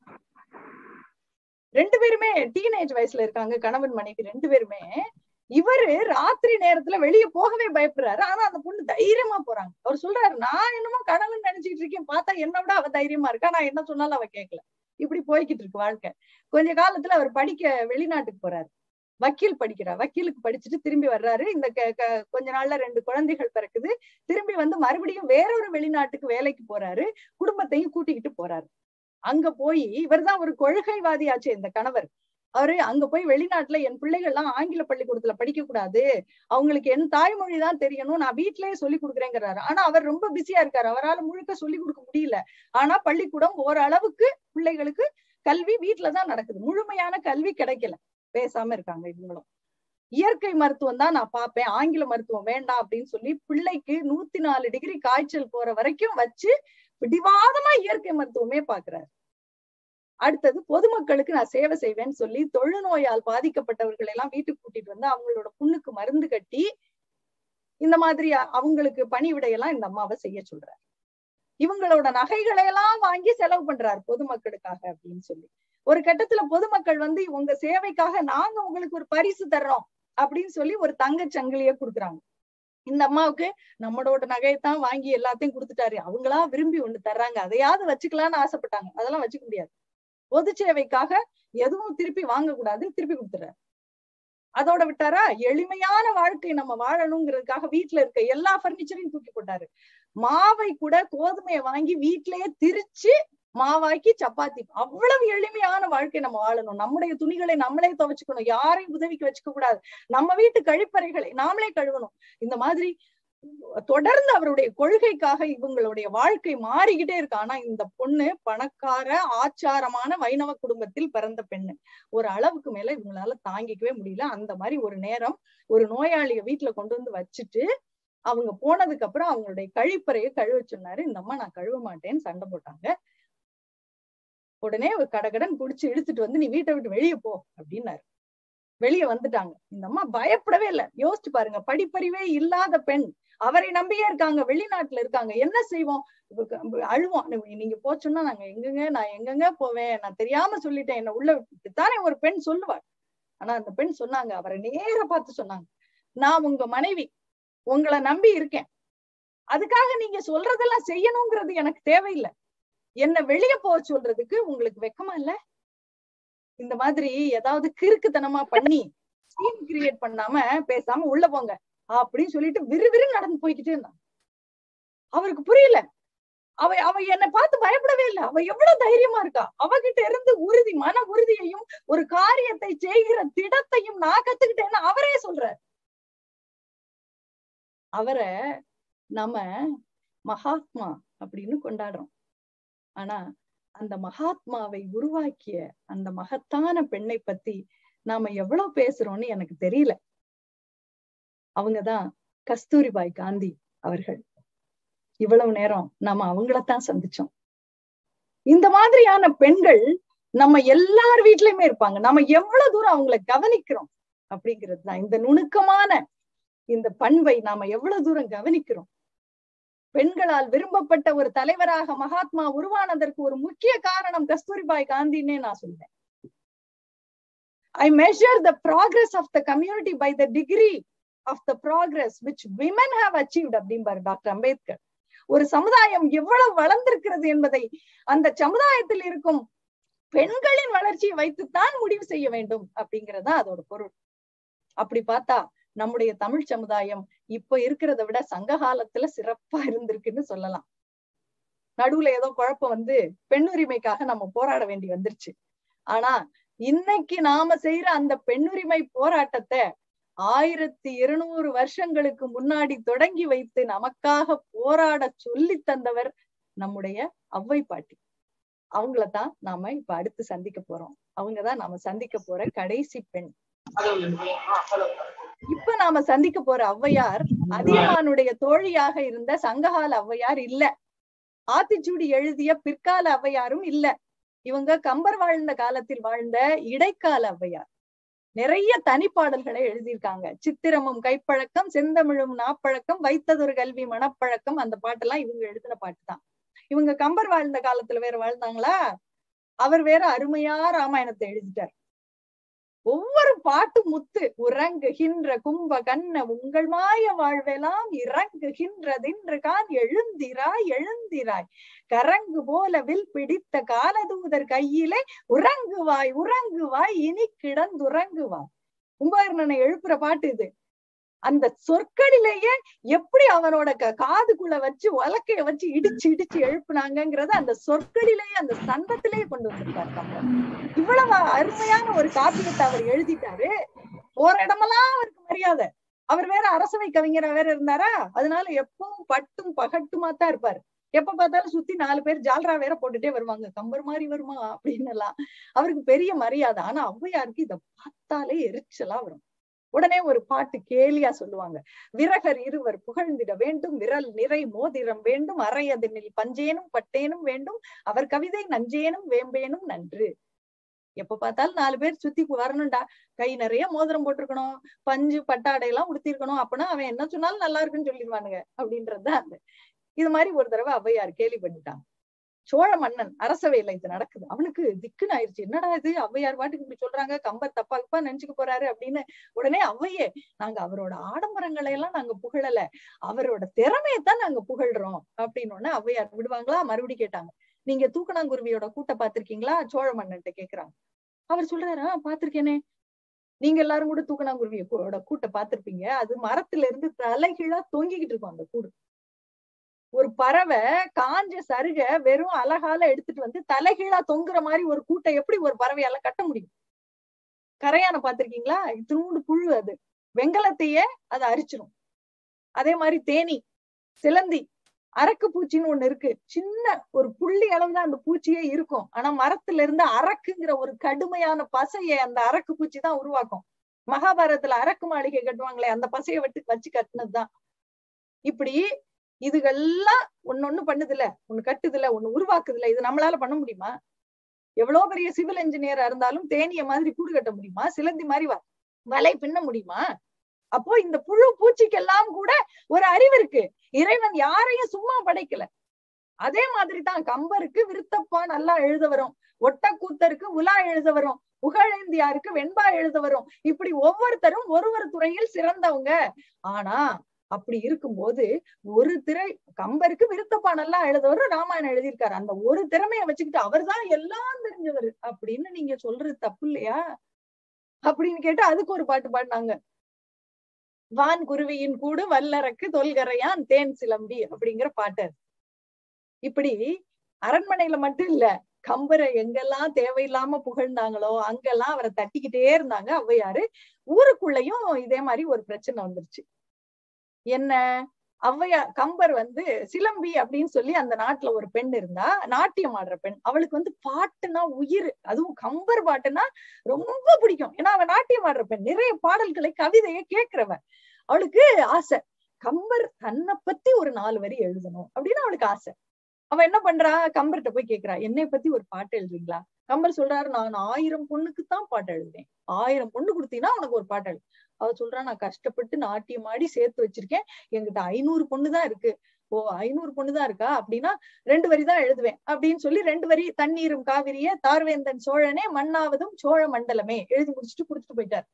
S1: ரெண்டு பேருமே டீனேஜ் வயசுல இருக்காங்க கணவன் மனைவி ரெண்டு பேருமே இவரு ராத்திரி நேரத்துல வெளியே போகவே பயப்படுறாரு. ஆனா அந்த பொண்ணு தைரியமா போறாங்க. அவர் சொல்றாரு நான் என்னமோ கணவன் நினைச்சிட்டு இருக்கேன். பார்த்தா என்ன விட அவ தைரியமா இருக்கா? நான் என்ன சொன்னாலும் அவ கேட்கல இப்படி போய்கிட்டு இருக்கு வாழ்க்கை. கொஞ்ச காலத்துல அவர் படிக்க வெளிநாட்டுக்கு போறாரு. வக்கீல் படிக்கிறார் வக்கீலுக்கு படிச்சுட்டு திரும்பி வர்றாரு. இந்த கொஞ்ச நாள்ல ரெண்டு குழந்தைகள் பிறக்குது. திரும்பி வந்து மறுபடியும் வேறொரு வெளிநாட்டுக்கு வேலைக்கு போறாரு. குடும்பத்தையும் கூட்டிக்கிட்டு போறாரு. அங்க போய் இவர் தான் ஒரு கொள்கைவாதியாச்சு இந்த கணவர். அவரு அங்க போய் வெளிநாட்டுல என் பிள்ளைகள் எல்லாம் ஆங்கில பள்ளிக்கூடத்துல படிக்க கூடாது அவங்களுக்கு என் தாய்மொழி தான் தெரியணும். நான் வீட்லயே சொல்லி கொடுக்குறேங்கிறாரு. ஆனா அவர் ரொம்ப பிஸியா இருக்காரு. அவரால் முழுக்க சொல்லி கொடுக்க முடியல. ஆனா பள்ளிக்கூடம் ஓரளவுக்கு பிள்ளைகளுக்கு கல்வி வீட்டுலதான் நடக்குது. முழுமையான கல்வி கிடைக்கல. பேசாம இருக்காங்க இவங்களும். இயற்கை மருத்துவம் தான் நான் பார்ப்பேன். ஆங்கில மருத்துவம் வேண்டாம் அப்படின்னு சொல்லி பிள்ளைக்கு நூத்தி நாலு டிகிரி காய்ச்சல் போற வரைக்கும் வச்சு பிடிவாதமா இயற்கை மருத்துவமே பாக்குறாரு. அடுத்தது பொதுமக்களுக்கு நான் சேவை செய்வேன்னு சொல்லி தொழுநோயால் பாதிக்கப்பட்டவர்கள் எல்லாம் வீட்டுக்கு கூட்டிட்டு வந்து அவங்களோட புண்ணுக்கு மருந்து கட்டி இந்த மாதிரி அவங்களுக்கு பணிவிடையெல்லாம் இந்த அம்மாவை செய்ய சொல்றாரு. இவங்களோட நகைகளை எல்லாம் வாங்கி செலவு பண்றாரு பொதுமக்களுக்காக அப்படின்னு சொல்லி. ஒரு கட்டத்துல பொதுமக்கள் வந்து உங்க சேவைக்காக நாங்க உங்களுக்கு ஒரு பரிசு தர்றோம் அப்படின்னு சொல்லி ஒரு தங்க சங்கிலிய கொடுக்குறாங்க. இந்த அம்மாவுக்கு நம்மளோட நகையைத்தான் வாங்கி எல்லாத்தையும் கொடுத்துட்டாரு. அவங்களா விரும்பி ஒண்ணு தர்றாங்க. அதையாவது வச்சுக்கலாம்னு ஆசைப்பட்டாங்க. அதெல்லாம் வச்சுக்க முடியாது. பொது சேவைக்காக எதுவும் திருப்பி வாங்க கூடாதுன்னு திருப்பி கொடுத்துறாரு அதோட விட்டாரா? எளிமையான வாழ்க்கை நம்ம வாழணுங்கிறதுக்காக வீட்டுல இருக்க எல்லா பர்னிச்சரையும் தூக்கி போட்டாரு. மாவை கூட கோதுமையை வாங்கி வீட்டிலேயே திரிச்சு மாவாக்கி சப்பாத்தி. அவ்வளவு எளிமையான வாழ்க்கை நம்ம வாழணும். நம்முடைய துணிகளை நம்மளே துவைச்சுக்கணும். யாரையும் உதவிக்கு வச்சுக்க கூடாது நம்ம வீட்டு கழிப்பறைகளை நாமளே கழுவணும். இந்த மாதிரி தொடர்ந்து அவருடைய கொள்கைக்காக இவங்களுடைய வாழ்க்கை மாறிக்கிட்டே இருக்கு. ஆனா இந்த பொண்ணு பணக்கார ஆச்சாரமான வைணவ குடும்பத்தில் பிறந்த பெண்ணு. ஒரு அளவுக்கு மேல இவங்களால தாங்கிக்கவே முடியல. அந்த மாதிரி ஒரு நேரம் ஒரு நோயாளிய வீட்டுல கொண்டு வந்து வச்சுட்டு அவங்க போனதுக்கு அப்புறம் அவங்களுடைய கழிப்பறையை கழுவ சொன்னாரு. இந்த அம்மா நான் கழுவ மாட்டேன்னு சண்டை போட்டாங்க. உடனே கடகடன் குடிச்சு இழுத்துட்டு வந்து நீ வீட்டை விட்டு வெளியே போ அப்படின்னாரு. வெளியே வந்துட்டாங்க. இந்த அம்மா பயப்படவே இல்லை. யோசிச்சு பாருங்க படிப்பறிவே இல்லாத பெண். அவரை நம்பியே இருக்காங்க வெளிநாட்டுல இருக்காங்க. என்ன செய்வோம்? அழுவோம். நீங்க போச்சோன்னா நாங்க எங்கெங்க நான் எங்கெங்க போவேன்? நான் தெரியாம சொல்லிட்டேன். என்ன உள்ள தானே ஒரு பெண் சொல்லுவாள் ஆனா அந்த பெண் சொன்னாங்க. அவரை நேர பார்த்து சொன்னாங்க. நான் உங்க மனைவி. உங்களை நம்பி இருக்கேன். அதுக்காக நீங்க சொல்றதெல்லாம் செய்யணுங்கிறது எனக்கு தேவையில்லை. என்ன வெளிய போக சொல்றதுக்கு உங்களுக்கு வெக்கமா இல்ல? இந்த மாதிரி ஏதாவது கிறுக்குத்தனமா பண்ணி சீன் கிரியேட் பண்ணாம பேசாம உள்ள போங்க. அப்படின்னு சொல்லிட்டு விறுவிறு நடந்து போய்கிட்டே இருந்தான். அவருக்கு புரியல. அவ அவ என்னை பார்த்து பயப்படவே இல்லை. அவ எவ்வளவு தைரியமா இருக்கா. அவகிட்ட இருந்து உறுதி மன உறுதியையும் ஒரு காரியத்தை செய்கிற திடத்தையும் நான் கத்துக்கிட்டேன்னு அவரே சொல்ற அவரை நாம மகாத்மா அப்படின்னு கொண்டாடுறோம். ஆனா அந்த மகாத்மாவை உருவாக்கிய அந்த மகத்தான பெண்ணை பத்தி நாம எவ்வளவு பேசுறோம்னு எனக்கு தெரியல. அவங்கதான் கஸ்தூரிபாய் காந்தி அவர்கள். இவ்வளவு நேரம் நாம அவங்களத்தான் சந்திச்சோம். இந்த மாதிரியான பெண்கள் நம்ம எல்லார் வீட்லயுமே இருப்பாங்க. நம்ம எவ்வளவு தூரம் அவங்களை கவனிக்கிறோம் அப்படிங்கிறது தான். இந்த நுணுக்கமான இந்த பண்பை நாம எவ்வளவு தூரம் கவனிக்கிறோம். பெண்களால் விரும்பப்பட்ட ஒரு தலைவராக மகாத்மா உருவானதற்கு ஒரு முக்கிய காரணம் கஸ்தூரிபாய் காந்தின்னே நான் சொல்றேன். I measure the progress of the community by the degree of the progress which women have achieved அப்படிம்பாரு டாக்டர் அம்பேத்கர். ஒரு சமுதாயம் எவ்வளவு வளர்ந்திருக்கிறது என்பதை அந்த சமுதாயத்தில் இருக்கும் பெண்களின் வளர்ச்சியை வைத்துத்தான் முடிவு செய்ய வேண்டும் அப்படிங்கறதா அதோட பொருள். அப்படி பார்த்தா நம்முடைய தமிழ் சமுதாயம் இப்ப இருக்கிறத விட சங்க காலத்துல சிறப்பா இருந்திருக்குன்னு சொல்லலாம். நடுவுல ஏதோ குழப்பம் வந்து பெண்ணுரிமைக்காக நம்ம போராட வேண்டி வந்துருச்சு. ஆனா இன்னைக்கு நாம செய்யற அந்த பெண்ணுரிமை போராட்டத்தை ஆயிரத்தி இருநூறு வருஷங்களுக்கு முன்னாடி தொடங்கி வைத்து நமக்காக போராட சொல்லி தந்தவர் நம்முடைய அவ்வை பாட்டி. அவங்களதான் நாம இப்ப அடுத்து சந்திக்க போறோம். அவங்கதான் நாம சந்திக்க போற கடைசி பெண். இப்ப நாம சந்திக்க போற ஔவையார் அதியமானுடைய தோழியாக இருந்த சங்ககால ஔவையார் இல்ல. ஆத்திச்சூடி எழுதிய பிற்கால ஔவையாரும் இல்ல. இவங்க கம்பர் வாழ்ந்த காலத்தில் வாழ்ந்த இடைக்கால ஔவையார். நிறைய தனிப்பாடல்களை எழுதியிருக்காங்க. சித்திரமும் கைப்பழக்கம் செந்தமிழும் நாப்பழக்கம் வைத்ததொரு கல்வி மனப்பழக்கம் அந்த பாட்டெல்லாம் இவங்க எழுதின பாட்டு தான். இவங்க கம்பர் வாழ்ந்த காலத்துல வேற வாழ்ந்தாங்களா? அவர் வேற அருமையா ராமாயணத்தை எழுதிட்டார். ஒவ்வொரு பாட்டு முத்து உறங்குகின்ற கும்ப கண்ண உங்கள் மாய வாழ்வெல்லாம் இறங்குகின்றதின்று கான் எழுந்திராய் எழுந்திராய். கரங்கு போல வில் பிடித்த காலதூதர் கையிலே உறங்குவாய் உறங்குவாய் இனி கிடந்துறங்குவாய். கும்பகர்ணனை எழுப்புற பாட்டு இது. அந்த சொற்களிலேயே எப்படி அவனோட க காதுக்குள்ள வச்சு உலக்கைய வச்சு இடிச்சு இடிச்சு எழுப்புனாங்கிறத அந்த சொற்களிலேயே அந்த சந்தத்திலேயே கொண்டு வந்திருக்காரு கம்பர் இவ்வளவு அருமையான ஒரு காப்பியத்தை அவர் எழுதிட்டாரு. போற இடமெல்லாம் அவருக்கு மரியாதை. அவர் வேற அரசவை கவிஞரா வேற இருந்தாரா? அதனால எப்பவும் பட்டும் பகட்டுமா தான் இருப்பாரு. எப்ப பார்த்தாலும் சுத்தி நாலு பேர் ஜால்ரா வேற போட்டுட்டே வருவாங்க. கம்பர் மாதிரி வருமா அப்படின்னு எல்லாம். அவருக்கு பெரிய மரியாதை. ஆனா ஔவையாருக்கு இத பார்த்தாலே எரிச்சலா வரும். உடனே ஒரு பாட்டு கேலியா சொல்லுவாங்க. விரகர் இருவர் புகழ்ந்திட வேண்டும் விரல் நிறை மோதிரம் வேண்டும் அறையதனில் பஞ்சேனும் பட்டேனும் வேண்டும் அவர் கவிதை நஞ்சேனும் வேம்பேனும் நன்று. எப்ப பார்த்தாலும் நாலு பேர் சுத்தி வரணும்டா. கை நிறைய மோதிரம் போட்டிருக்கணும் பஞ்சு பட்டாடை எல்லாம் உடுத்திருக்கணும் அப்படின்னா அவன் என்ன சொன்னாலும் நல்லா இருக்குன்னு சொல்லிடுவானுங்க அப்படின்றதுதான் அந்த இது மாதிரி ஒரு தடவை ஔவையார் கேலி பண்ணிட்டாங்க சோழ மன்னன் அரசவையில இது நடக்குது. அவனுக்கு திக்குன்னு ஆயிடுச்சு என்னடா இது? ஔவையார் பாட்டுக்கு இப்படி சொல்றாங்க கம்பர் தப்பா தப்பா நினைச்சுக்க போறாரு அப்படின்னு உடனே அவையே நாங்க அவரோட ஆடம்பரங்களை எல்லாம் நாங்க புகழல. அவரோட திறமையத்தான் நாங்க புகழ்றோம் அப்படின்னு உடனே ஔவையார் விடுவாங்களா? மறுபடியும் கேட்டாங்க. நீங்க தூக்கணாங்குருவியோட கூட்ட பாத்திருக்கீங்களா சோழ மன்னன்ட்ட கேக்குறாங்க. அவர் சொல்றாரு ஆஹ் பாத்திருக்கேனே நீங்க எல்லாரும் கூட தூக்கணாங்குருவியோட கூட்ட பாத்திருப்பீங்க அது மரத்துல இருந்து தலைகீழா தொங்கிக்கிட்டு இருக்கும் அந்த கூடு. ஒரு பறவை காஞ்ச சருக வெறும் அழகால எடுத்துட்டு வந்து தலைகீழா தொங்குற மாதிரி ஒரு கூட்டை எப்படி ஒரு பறவையால கட்ட முடியும்? கரையான பாத்திருக்கீங்களா இத்தினூண்டு புழு அது. வெங்கலத்தையே அதை அரிச்சிடும் அதே மாதிரி தேனி சிலந்தி அரக்கு பூச்சின்னு ஒண்ணு இருக்கு. சின்ன ஒரு புள்ளி அளவுதான் அந்த பூச்சியே இருக்கும். ஆனா மரத்துல இருந்து அரக்குங்கிற ஒரு கடுமையான பசையை அந்த அரக்கு பூச்சி தான் உருவாக்கும். மகாபாரதத்துல அரக்கு மாளிகை கட்டுவாங்களே அந்த பசையை வெட்டு வச்சு கட்டினதுதான். இப்படி இதுகெல்லாம் ஒன்னொன்னு பண்ணுதுல ஒண்ணு கட்டுதுல ஒண்ணு உருவாக்குதுல இது நம்மளால பண்ண முடியுமா? எவ்வளவு பெரிய சிவில் இன்ஜினியரா இருந்தாலும் தேனிய மாதிரி கூடு கட்ட முடியுமா? சிலந்தி மாதிரி வலை பின்ன முடியுமா? அப்போ இந்த புழு பூச்சிக்கெல்லாம் கூட ஒரு அறிவு இருக்கு. இறைவன் யாரையும் சும்மா படைக்கல. அதே மாதிரி தான் கம்பருக்கு விருத்தப்பா நல்லா எழுத வரும் ஒட்டக்கூத்தருக்கு உலா எழுத வரும் புகழேந்தியாருக்கு வெண்பா எழுத வரும் இப்படி ஒவ்வொருத்தரும் ஒரு ஒரு துறையில் சிறந்தவங்க. ஆனா அப்படி இருக்கும்போது ஒரு திரை கம்பருக்கு விருத்தப்பானெல்லாம் எழுதவர் ராமாயணம் எழுதியிருக்காரு. அந்த ஒரு திறமைய வச்சுக்கிட்டு அவர்தான் எல்லாம் தெரிஞ்சவர் அப்படின்னு நீங்க சொல்றது தப்பு இல்லையா? அப்படின்னு கேட்டு அதுக்கு ஒரு பாட்டு பாடினாங்க. வான் குருவியின் கூடு வல்லறக்கு தொல்கரையான் தேன் சிலம்பி அப்படிங்கிற பாட்டு இப்படி அரண்மனையில மட்டும் இல்ல கம்பரை எங்கெல்லாம் தேவையில்லாம புகழ்ந்தாங்களோ அங்கெல்லாம் அவரை தட்டிக்கிட்டே இருந்தாங்க ஔவையாரு. ஊருக்குள்ளயும் இதே மாதிரி ஒரு பிரச்சனை வந்துருச்சு. என்ன? ஔவையா கம்பர் வந்து சிலம்பி அப்படின்னு சொல்லி அந்த நாட்டுல ஒரு பெண் இருந்தா நாட்டியம் ஆடுற பெண். அவளுக்கு வந்து பாட்டுனா உயிர். அதுவும் கம்பர் பாட்டுனா ரொம்ப பிடிக்கும். ஏன்னா அவ நாட்டியம் ஆடுற பெண். நிறைய பாடல்களை கவிதையை கேட்கிறவ. அவளுக்கு ஆசை. கம்பர் தன்னை பத்தி ஒரு நாலு வரி எழுதணும் அப்படின்னு அவளுக்கு ஆசை. அவ என்ன பண்றா? கம்பர்கிட்ட போய் கேக்குறா என்னை பத்தி ஒரு பாட்டு எழுதுறீங்களா? கம்பர் சொல்றாரு நான் ஆயிரம் பொண்ணுக்கு தான் பாட்டு எழுதுவேன் ஆயிரம் பொண்ணு கொடுத்தீங்கன்னா உனக்கு ஒரு பாட்டு எழுது அவ சொல்றா நான் கஷ்டப்பட்டு நாட்டியம் ஆடி சேர்த்து வச்சிருக்கேன். என்கிட்ட ஐநூறு பொண்ணுதான் இருக்கு. ஓ ஐநூறு பொண்ணுதான் இருக்கா? அப்படின்னா ரெண்டு வரி தான் எழுதுவேன். அப்படின்னு சொல்லி ரெண்டு வரி தண்ணீரும் காவிரிய தார்வேந்தன் சோழனே மண்ணாவதும் சோழ மண்டலமே. எழுதி முடிச்சுட்டு கொடுத்துட்டு போயிட்டார்.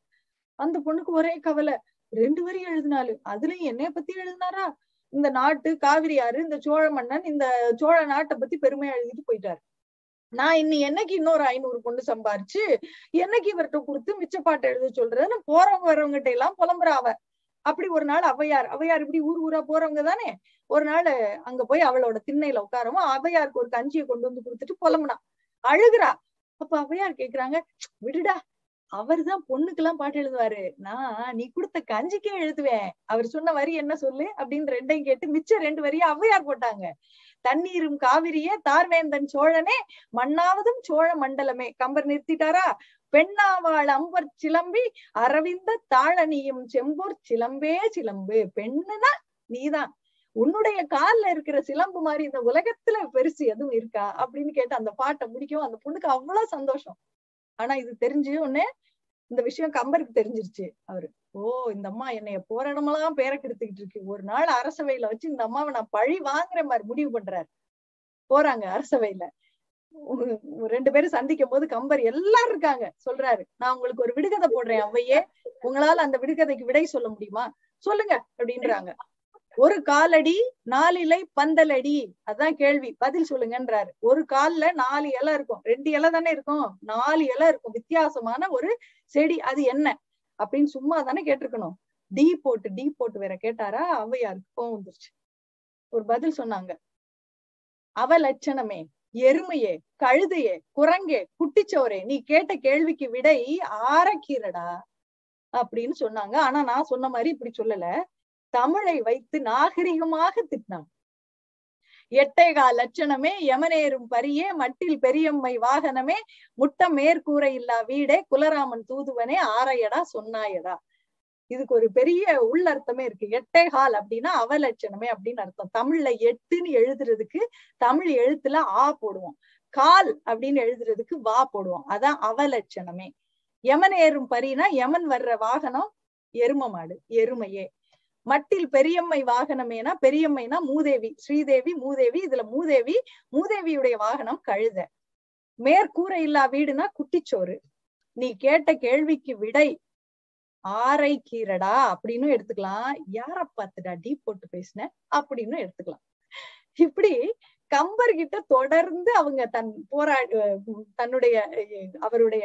S1: அந்த பொண்ணுக்கு ஒரே கவலை. ரெண்டு வரி எழுதினாலு அதுலயும் என்னைய பத்தி எழுதினாரா? இந்த நாட்டு காவிரி ஆறு இந்த சோழ மன்னன் இந்த சோழ நாட்டை பத்தி பெருமையா எழுதிட்டு போயிட்டாரு. நான் இன்னி என்னைக்கு இன்னொரு ஐநூறு பொண்ணு சம்பாரிச்சு என்னைக்கு இவர்கிட்ட கொடுத்து மிச்ச பாட்டு எழுத சொல்றதுன்னு போறவங்க வர்றவங்ககிட்ட எல்லாம் புலம்புறா அவ. அப்படி ஒரு நாள் அவையார் அவையார் இப்படி ஊர் ஊரா போறவங்க தானே? ஒரு நாள் அங்க போய் அவளோட திண்ணையில உட்காரவும் அவையாருக்கு ஒரு கஞ்சியை கொண்டு வந்து கொடுத்துட்டு புலம்புனா. அழுகுறா. அப்ப அவையார் கேக்குறாங்க விடுடா அவர்தான் பொண்ணுக்கெல்லாம் பாட்டு எழுதுவாரு. நான் நீ கொடுத்த கஞ்சிக்கே எழுதுவேன். அவர் சொன்ன வரி என்ன சொல்லு? அப்படின்னு ரெண்டையும் கேட்டு மிச்சம் ரெண்டு வரியும் அவையார் போட்டாங்க. தண்ணீரும் காவிரியே தார்வேந்தன் சோழனே மண்ணாவதும் சோழ மண்டலமே. கம்பர் நிறுத்திட்டாரா? பெண்ணாவாள் அம்பர் சிலம்பி அரவிந்த தாழனியும் செம்பூர் சிலம்பே சிலம்பு. பெண்ணுனா நீதான். உன்னுடைய கால்ல இருக்கிற சிலம்பு மாதிரி இந்த உலகத்துல பெருசு எதுவும் இருக்கா? அப்படின்னு கேட்டு அந்த பாட்டை முடிக்கவும் அந்த பொண்ணுக்கு அவ்வளவு சந்தோஷம். ஆனா இது தெரிஞ்சு ஒண்ணு இந்த விஷயம் கம்பருக்கு தெரிஞ்சிருச்சு அவரு. ஓ இந்த அம்மா என்னைய போராடமெல்லாம் பேரை பேர கெடுத்துக்கிட்டு இருக்கு. ஒரு நாள் அரசவையில வச்சு இந்த அம்மாவை நான் பழி வாங்குற மாதிரி முடிவு பண்றாரு. போறாங்க அரசவையில. ரெண்டு பேரும் சந்திக்கும் போது கம்பர் எல்லாரும் இருக்காங்க. சொல்றாரு நான் உங்களுக்கு ஒரு விடுகதை போடுறேன் அவையே உங்களால அந்த விடுகதைக்கு விடை சொல்ல முடியுமா? சொல்லுங்க அப்படின்றாங்க. ஒரு காலடி நாலிலை பந்தலடி அதான் கேள்வி. பதில் சொல்லுங்கன்றாரு. ஒரு கால்ல நாலு இலை இருக்கும். ரெண்டு இலை தானே இருக்கும். நாலு இலை இருக்கும். வித்தியாசமான ஒரு செடி. அது என்ன? அப்படின்னு சும்மா தானே கேட்டிருக்கணும். டி போட்டு டீ போட்டு வேற கேட்டாரா? அவையாருக்கு கோவம் வந்துருச்சு. ஒரு பதில் சொன்னாங்க. அவ லட்சணமே எருமையே கழுதையே குரங்கே குட்டிச்சோரே நீ கேட்ட கேள்விக்கு விடை ஆரக்கீரடா அப்படின்னு சொன்னாங்க. ஆனா நான் சொன்ன மாதிரி இப்படி சொல்லல. தமிழை வைத்து நாகரிகமாக திட்டினான். எட்டைகால் லட்சணமே யமனேறும் பரியே மட்டில் பெரியம்மை வாகனமே முட்ட மேற்கூரை இல்லா வீடே குலராமன் தூதுவனே ஆரையடா சொன்னாயடா. இதுக்கு ஒரு பெரிய உள்ளர்த்தமே இருக்கு. எட்டைகால் அப்படின்னா அவலட்சணமே அப்படின்னு அர்த்தம். தமிழ்ல எட்டுன்னு எழுதுறதுக்கு தமிழ் எழுத்துல ஆ போடுவோம். கால் அப்படின்னு எழுதுறதுக்கு வா போடுவோம். அதான் அவலட்சணமே. யமன் ஏறும் பரினா யமன் வர்ற வாகனம் எரும மாடு எருமையே. மட்டில் பெரியம்மை வாகனமேனா? பெரியம்மைனா மூதேவி. ஸ்ரீதேவி மூதேவி. இதுல மூதேவி மூதேவியுடைய வாகனம் கழுத. மேற்கூரை இல்லா வீடுனா குட்டிச்சோறு. நீ கேட்ட கேள்விக்கு விடை ஆரை கீரடா அப்படின்னு எடுத்துக்கலாம். யார பார்த்துடா டீ போட்டு பேசின? அப்படின்னு எடுத்துக்கலாம். இப்படி கம்பர் கிட்ட தொடர்ந்து அவங்க தன் போரா தன்னுடைய அவருடைய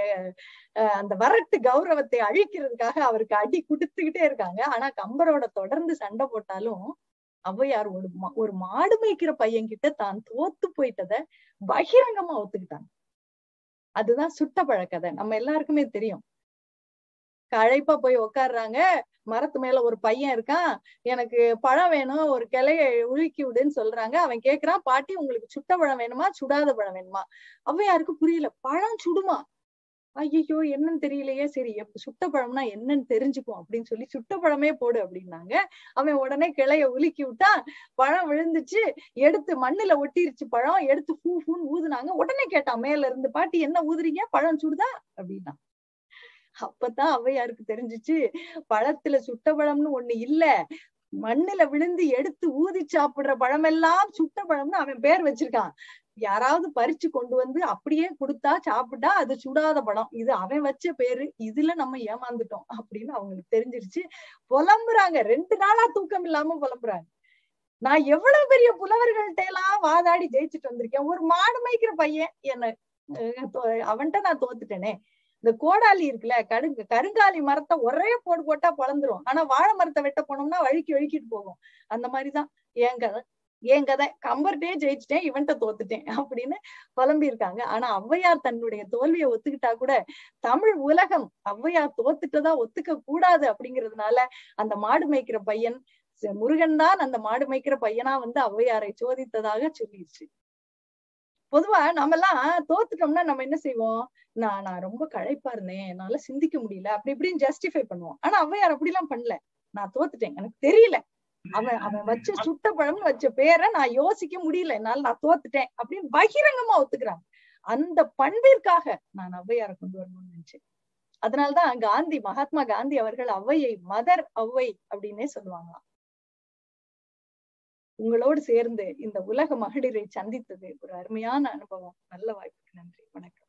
S1: அந்த வரட்டு கௌரவத்தை அழிக்கிறதுக்காக அவருக்கு அடி கொடுத்துக்கிட்டே இருக்காங்க. ஆனா கம்பரோட தொடர்ந்து சண்டை போட்டாலும் ஔவையார் ஒரு ஒரு மாடு மேய்க்கிற பையன் கிட்ட தான் தோத்து போயிட்டத பகிரங்கமா ஒத்துக்கிட்டாங்க. அதுதான் சுட்ட பழக்கதை. நம்ம எல்லாருக்குமே தெரியும். களைப்பா போய் உக்காடுறாங்க மரத்து மேல ஒரு பையன் இருக்கான். எனக்கு பழம் வேணும் ஒரு கிளைய உழுக்கி விடுன்னு சொல்றாங்க. அவன் கேக்குறான் பாட்டி உங்களுக்கு சுட்ட பழம் வேணுமா? சுடாத பழம் வேணுமா? அவையாருக்கு புரியல. பழம் சுடுமா? ஐயோ என்னன்னு தெரியலையே. சரி எப்ப சுட்ட பழம்னா என்னன்னு தெரிஞ்சுக்கும் அப்படின்னு சொல்லி சுட்ட பழமே போடு அப்படின்னாங்க. அவன் உடனே கிளைய உலுக்கி விட்டான். பழம் விழுந்துச்சு. எடுத்து மண்ணுல ஒட்டிருச்சு பழம். எடுத்து பூ ஃபூன்னு ஊதுனாங்க. உடனே கேட்டான் மேல இருந்து பாட்டி என்ன ஊதுறீங்க? பழம் சுடுதா? அப்படின்னா அப்பதான் அவையாருக்கு தெரிஞ்சிச்சு பழத்துல சுட்ட பழம்னு ஒண்ணு இல்ல. மண்ணுல விழுந்து எடுத்து ஊதி சாப்பிடுற பழமெல்லாம் சுட்ட பழம்னு அவன் பேர் வச்சிருக்கான். யாராவது பறிச்சு கொண்டு வந்து அப்படியே கொடுத்தா சாப்பிட்டா அது சுடாத பழம். இது அவன் வச்ச பேரு. இதுல நம்ம ஏமாந்துட்டோம். அப்படின்னு அவங்களுக்கு தெரிஞ்சிருச்சு. புலம்புறாங்க. ரெண்டு நாளா தூக்கம் இல்லாம புலம்புறாங்க. நான் எவ்வளவு பெரிய புலவர்கள்ட்ட எல்லாம் வாதாடி ஜெயிச்சுட்டு வந்திருக்கேன். ஒரு மாடு மேய்க்கிற பையன் என்ன அவன்கிட்ட நான் தோத்துட்டேனே. இந்த கோடாலி இருக்குல்ல கருங்கு கருங்காலி மரத்தை ஒரே போடு போட்டா பொழந்துரும். ஆனா வாழை மரத்தை வெட்ட போனோம்னா வழுக்கி வழுக்கிட்டு போகும். அந்த மாதிரிதான். என் கதை என் கதை. கம்பர்டே ஜெயிச்சுட்டேன் இவன்ட்ட தோத்துட்டேன் அப்படின்னு புலம்பி இருக்காங்க ஆனா ஔவையார் தன்னுடைய தோல்வியை ஒத்துக்கிட்டா கூட தமிழ் உலகம் ஔவையார் தோத்துட்டதா ஒத்துக்க கூடாது அப்படிங்கிறதுனால அந்த மாடு மேய்க்கிற பையன் முருகன் தான் அந்த மாடு மேய்க்கிற பையனா வந்து ஔவையாரை சோதித்ததாக சொல்லிடுச்சு பொதுவா நம்ம எல்லாம் தோத்துட்டோம்னா நம்ம என்ன செய்வோம்? நான் நான் ரொம்ப களைப்பா இருந்தேன். என்னால சிந்திக்க முடியல. அப்படி இப்படின்னு ஜஸ்டிஃபை பண்ணுவோம். ஆனா ஔவையார் அப்படி எல்லாம் பண்ணல. நான் தோத்துட்டேன். எனக்கு தெரியல. அவன் அவன் வச்ச சுட்ட பழம்னு வச்ச பேரை நான் யோசிக்க முடியல. என்னால நான் தோத்துட்டேன். அப்படின்னு பகிரங்கமா ஒத்துக்கிறாங்க. அந்த பண்பிற்காக நான் ஔவையாரை கொண்டு வரணும்னு நினைச்சேன். அதனால்தான் காந்தி மகாத்மா காந்தி அவர்கள் ஔவையை மதர் ஔவை அப்படின்னே சொல்லுவாங்களாம். உங்களோடு சேர்ந்து இந்த உலக மகளிரை சந்தித்தது ஒரு அருமையான அனுபவம். நல்ல வாய்ப்புக்கு நன்றி. வணக்கம்.